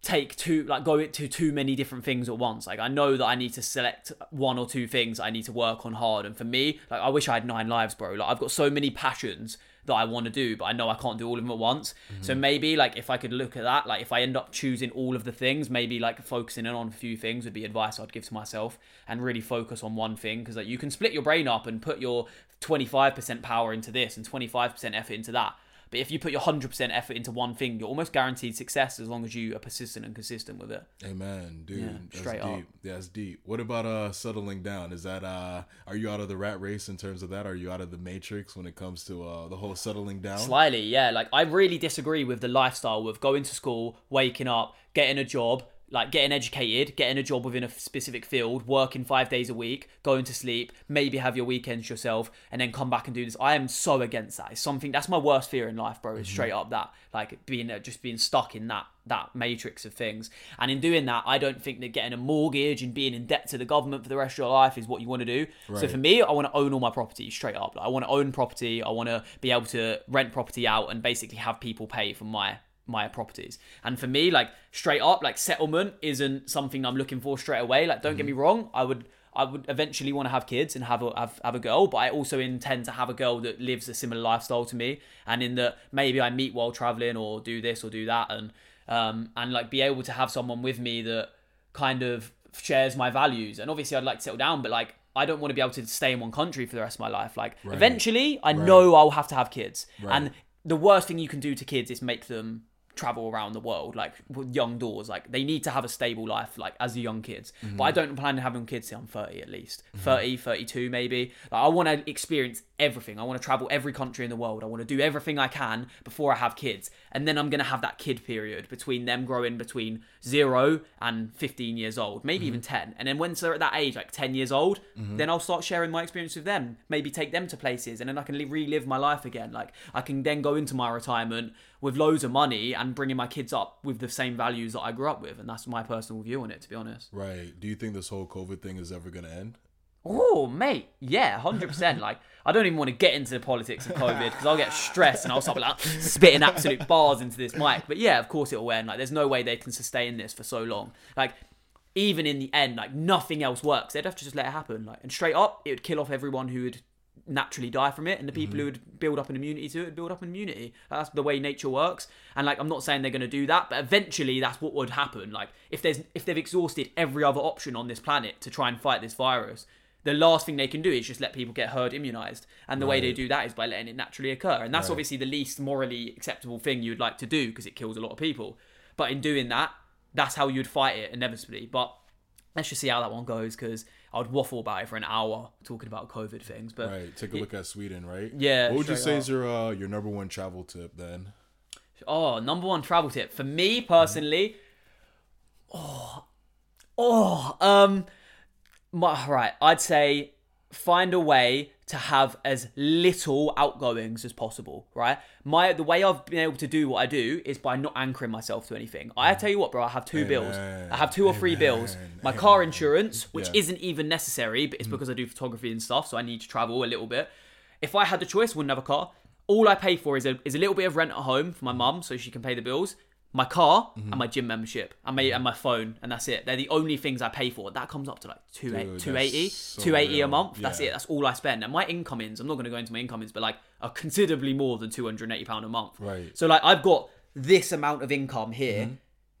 take too like go into too many different things at once. Like i know that i need to select one or two things i need to work on hard. And for me like i wish i had nine lives bro. Like i've got so many passions that i want to do but i know i can't do all of them at once. Mm-hmm. So maybe like if i could look at that like if i end up choosing all of the things maybe like focusing in on a few things would be advice i'd give to myself and really focus on one thing. Because like you can split your brain up and put your 25% power into this and 25% effort into that but if you put your 100% effort into one thing, you're almost guaranteed success as long as you are persistent and consistent with it. Amen, dude. Yeah, that's straight deep. up. Yeah, that's deep. What about uh settling down? Is that uh are you out of the rat race in terms of that? Are you out of the matrix when it comes to uh the whole settling down? Slightly, yeah. Like, I really disagree with the lifestyle of going to school, waking up, getting a job, like getting educated, getting a job within a specific field, working five days a week, going to sleep, maybe have your weekends yourself, and then come back and do this. I am so against that. It's something that's my worst fear in life, bro. Is straight up that, like being uh, just being stuck in that that matrix of things. And in doing that, I don't think that getting a mortgage and being in debt to the government for the rest of your life is what you want to do. So for me, I want to own all my property straight up. Like, I want to own property. I want to be able to rent property out and basically have people pay for my my properties. And for me, like straight up, like settlement isn't something I'm looking for straight away. Like, don't get me wrong, I would. I would eventually want to have kids and have a have, have a girl, but I also intend to have a girl that lives a similar lifestyle to me, and in that maybe I meet while traveling or do this or do that, and um and like be able to have someone with me that kind of shares my values. And obviously, I'd like to settle down, but like I don't want to be able to stay in one country for the rest of my life. Like eventually, I know I'll have to have kids, and the worst thing you can do to kids is make them travel around the world like with young doors like they need to have a stable life like as young kids. But mm-hmm. i don't plan on having kids till i'm 30 at least. Mm-hmm. 30 32 maybe. Like, i want to experience everything. I want to travel every country in the world. I want to do everything i can before i have kids. And then i'm going to have that kid period between them growing between 0 and 15 years old maybe even mm-hmm. 10 and then once they're at that age like 10 years old mm-hmm. then i'll start sharing my experience with them maybe take them to places and then i can li- relive my life again. Like i can then go into my retirement with loads of money and bringing my kids up with the same values that i grew up with and that's my personal view on it to be honest. Right. Do you think this whole COVID thing is ever gonna end? Oh, mate, yeah, hundred percent. Like, I don't even want to get into the politics of COVID because I'll get stressed and I'll start like spitting absolute bars into this mic. But yeah, of course it'll end. Like, there's no way they can sustain this for so long. Like, even in the end, like nothing else works. They'd have to just let it happen. Like, and straight up, it would kill off everyone who would naturally die from it, and the people Mm-hmm. who would build up an immunity to it would build up an immunity. That's the way nature works. And like, I'm not saying they're going to do that, but eventually that's what would happen. Like, if there's if they've exhausted every other option on this planet to try and fight this virus, the last thing they can do is just let people get herd immunized. And the way they do that is by letting it naturally occur. And that's Right. obviously the least morally acceptable thing you'd like to do because it kills a lot of people. But in doing that, that's how you'd fight it inevitably. But let's just see how that one goes because I would waffle about it for an hour talking about COVID things. But Right. Take a look at Sweden, right? Yeah, What would you say up. is your uh, your number one travel tip then? Oh, number one travel tip for me personally. Oh, oh, um, my, right. I'd say find a way to have as little outgoings as possible. Right. My the way I've been able to do what I do is by not anchoring myself to anything. I tell you what, bro. I have two bills. I have two or three bills. Amen. My car insurance, which Yeah. Mm. isn't even necessary, but it's because I do photography and stuff, so I need to travel a little bit. If I had the choice, wouldn't have a car. All I pay for is a is a little bit of rent at home for my mum, so she can pay the bills. My car Mm-hmm. and my gym membership and my and my phone, and that's it. They're the only things I pay for. That comes up to like two Dude, 280, so 280 a month. That's it. That's all I spend. And my incomings, I'm not going to go into my incomings, but like are considerably more than 280 pound a month. Right. So like I've got this amount of income here Mm-hmm.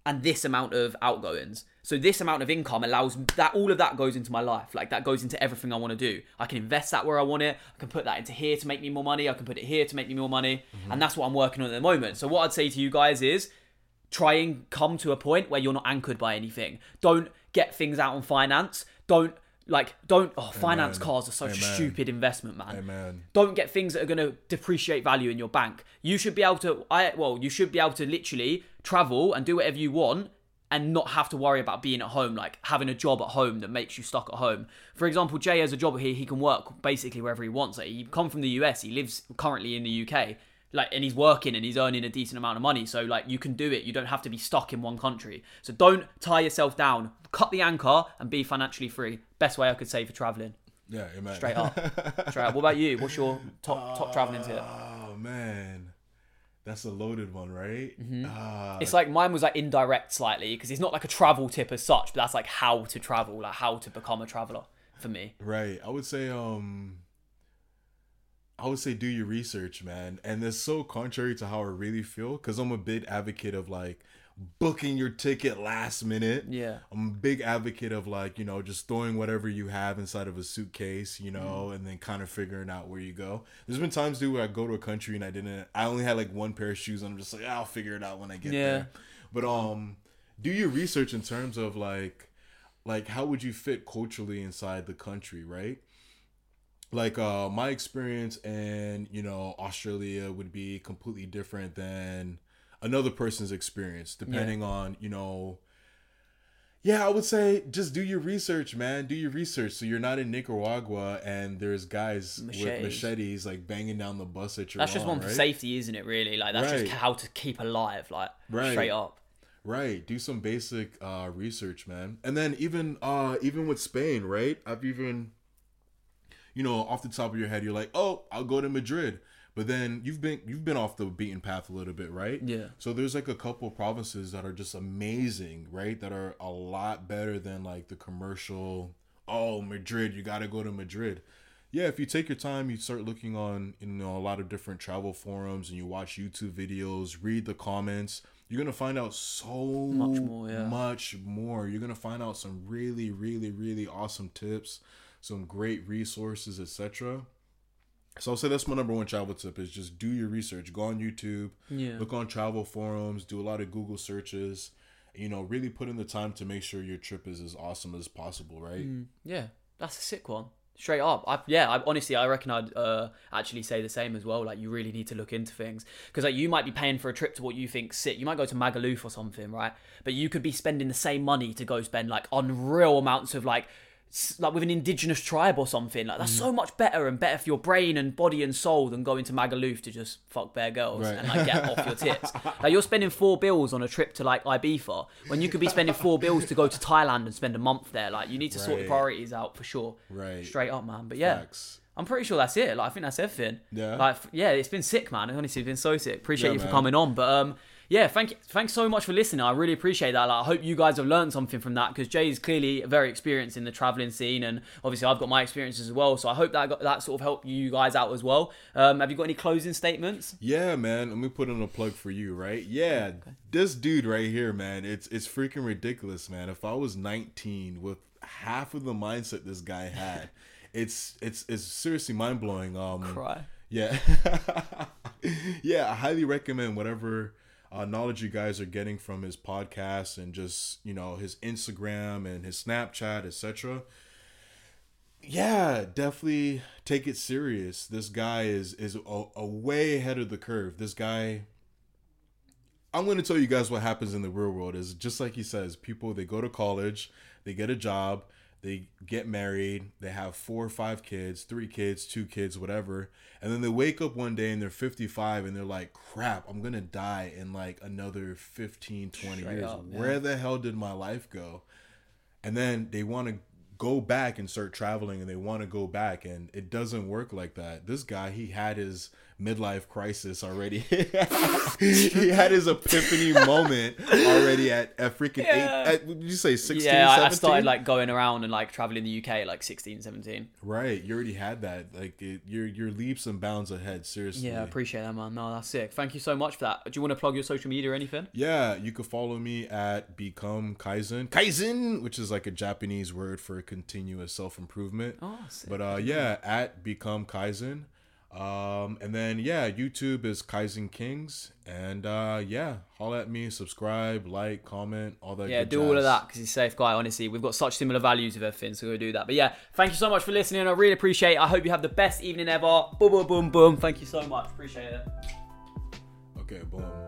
and this amount of outgoings. So this amount of income allows that all of that goes into my life. Like that goes into everything I want to do. I can invest that where I want it. I can put that into here to make me more money. I can put it here to make me more money. Mm-hmm. And that's what I'm working on at the moment. So what I'd say to you guys is try and come to a point where you're not anchored by anything. Don't get things out on finance. Don't like don't oh finance cars are such a Amen. stupid investment, man. Amen. Don't get things that are going to depreciate value in your bank. You should be able to I well, you should be able to literally travel and do whatever you want and not have to worry about being at home like having a job at home that makes you stuck at home. For example, Jay has a job here, he can work basically wherever he wants. He come from the US, he lives currently in the UK. Like and he's working and he's earning a decent amount of money. So like you can do it. You don't have to be stuck in one country. So don't tie yourself down. Cut the anchor and be financially free. Best way I could say for traveling. Yeah, amen. Straight up. Straight up. What about you? What's your top top traveling tip? Oh man, that's a loaded one, right? Mm-hmm. Ah, It's like mine was like indirect slightly because it's not like a travel tip as such, but that's like how to travel, like how to become a traveler for me. right. I would say, um, I would say do your research, man. And it's so contrary to how I really feel because I'm a big advocate of like booking your ticket last minute. Yeah. I'm a big advocate of like, you know, just throwing whatever you have inside of a suitcase, you know, Mm-hmm. and then kind of figuring out where you go. There's been times, dude, where I go to a country and I didn't, I only had like one pair of shoes and I'm just like, I'll figure it out when I get Yeah. there. But, um, do your research in terms of like, like how would you fit culturally inside the country, right? Like, uh, my experience in, you know, Australia would be completely different than another person's experience, depending on, you know, yeah, I would say just do your research, man. Do your research. So you're not in Nicaragua and there's guys with Machetes. machetes like banging down the bus that you're That's just on, one for right? safety, isn't it? Really, like that's Right. just how to keep alive, like Right. straight up. Right. Do some basic uh research, man. And then even uh even with Spain, right? I've even you know, off the top of your head, you're like, oh, I'll go to Madrid. But then you've been you've been off the beaten path a little bit, right? Yeah. So there's like a couple provinces that are just amazing, right? That are a lot better than like the commercial. Oh, Madrid, you got to go to Madrid. Yeah, if you take your time, you start looking on you know a lot of different travel forums and you watch YouTube videos, read the comments. You're gonna find out so Much more, yeah. much more. You're gonna find out some really, really, really awesome tips, some great resources, etc. So I'll say that's my number one travel tip is just do your research. Go on YouTube, Yeah. look on travel forums, do a lot of Google searches. You know, really put in the time to make sure your trip is as awesome as possible, right? Yeah, that's a sick one. Straight up, I, yeah. I, honestly, I reckon I'd uh, actually say the same as well. Like, you really need to look into things because, like, you might be paying for a trip to what you think sick. You might go to Magaluf or something, right? But you could be spending the same money to go spend like unreal amounts of like, like with an indigenous tribe or something. Like, that's so much better and better for your brain and body and soul than going to Magaluf to just fuck bare girls Right. and like get off your tits. Like, you're spending four bills on a trip to like Ibiza when you could be spending four bills to go to Thailand and spend a month there. Like, you need to sort your priorities out for sure. Right. Straight up, man. But yeah, Facts. I'm pretty sure that's it. Like, I think that's everything. Yeah? Like, yeah, it's been sick, man. Honestly, it's been so sick. Appreciate Yeah, you for man. coming on. But um, yeah, thank you, thanks so much for listening. I really appreciate that. Like, I hope you guys have learned something from that because Jay is clearly very experienced in the traveling scene, and obviously I've got my experiences as well. So I hope that got, that sort of helped you guys out as well. Um, have you got any closing statements? Yeah, man. Let me put in a plug for you, right? Yeah, this dude right here, man. It's it's freaking ridiculous, man. If I was 19 with half of the mindset this guy had, it's it's it's seriously mind blowing. Um, Cry. Yeah, yeah. I highly recommend whatever uh, knowledge you guys are getting from his podcast and just you know his Instagram and his Snapchat, etc. Yeah, definitely take it serious. This guy is is a, a way ahead of the curve. This guy. I'm going to tell you guys what happens in the real world is just like he says, people they go to college, they get a job, they get married, they have four or five kids, three kids, two kids, whatever. And then they wake up one day and they're 55 and they're like, crap, I'm going to die in like another 15, 20 Straight years. up. Where the hell did my life go? And then they want to go back and start traveling and they want to go back and it doesn't work like that. This guy, he had his midlife crisis already. he had his epiphany moment already at, at freaking Yeah. eight. At, did you say 16, yeah, I, I 17? started like going around and like traveling the UK at like 16, 17. Right, you already had that. Like it, you're you're leaps and bounds ahead. Seriously. Yeah, I appreciate that, man. No, that's sick. Thank you so much for that. Do you want to plug your social media or anything? Yeah, you can follow me at Become Kaizen. Kaizen, which is like a Japanese word for continuous self improvement. Oh, sick. But uh, yeah, at Become Kaizen. Um, and then yeah, YouTube is Kaizen Kings, and uh, yeah, holla at me, subscribe, like, comment, all that. Yeah, good do all of that because he's a safe guy. Honestly, we've got such similar values with everything, so go do that. But yeah, thank you so much for listening. I really appreciate it. I hope you have the best evening ever. Boom, boom, boom, boom. Thank you so much. Appreciate it. Okay, boom.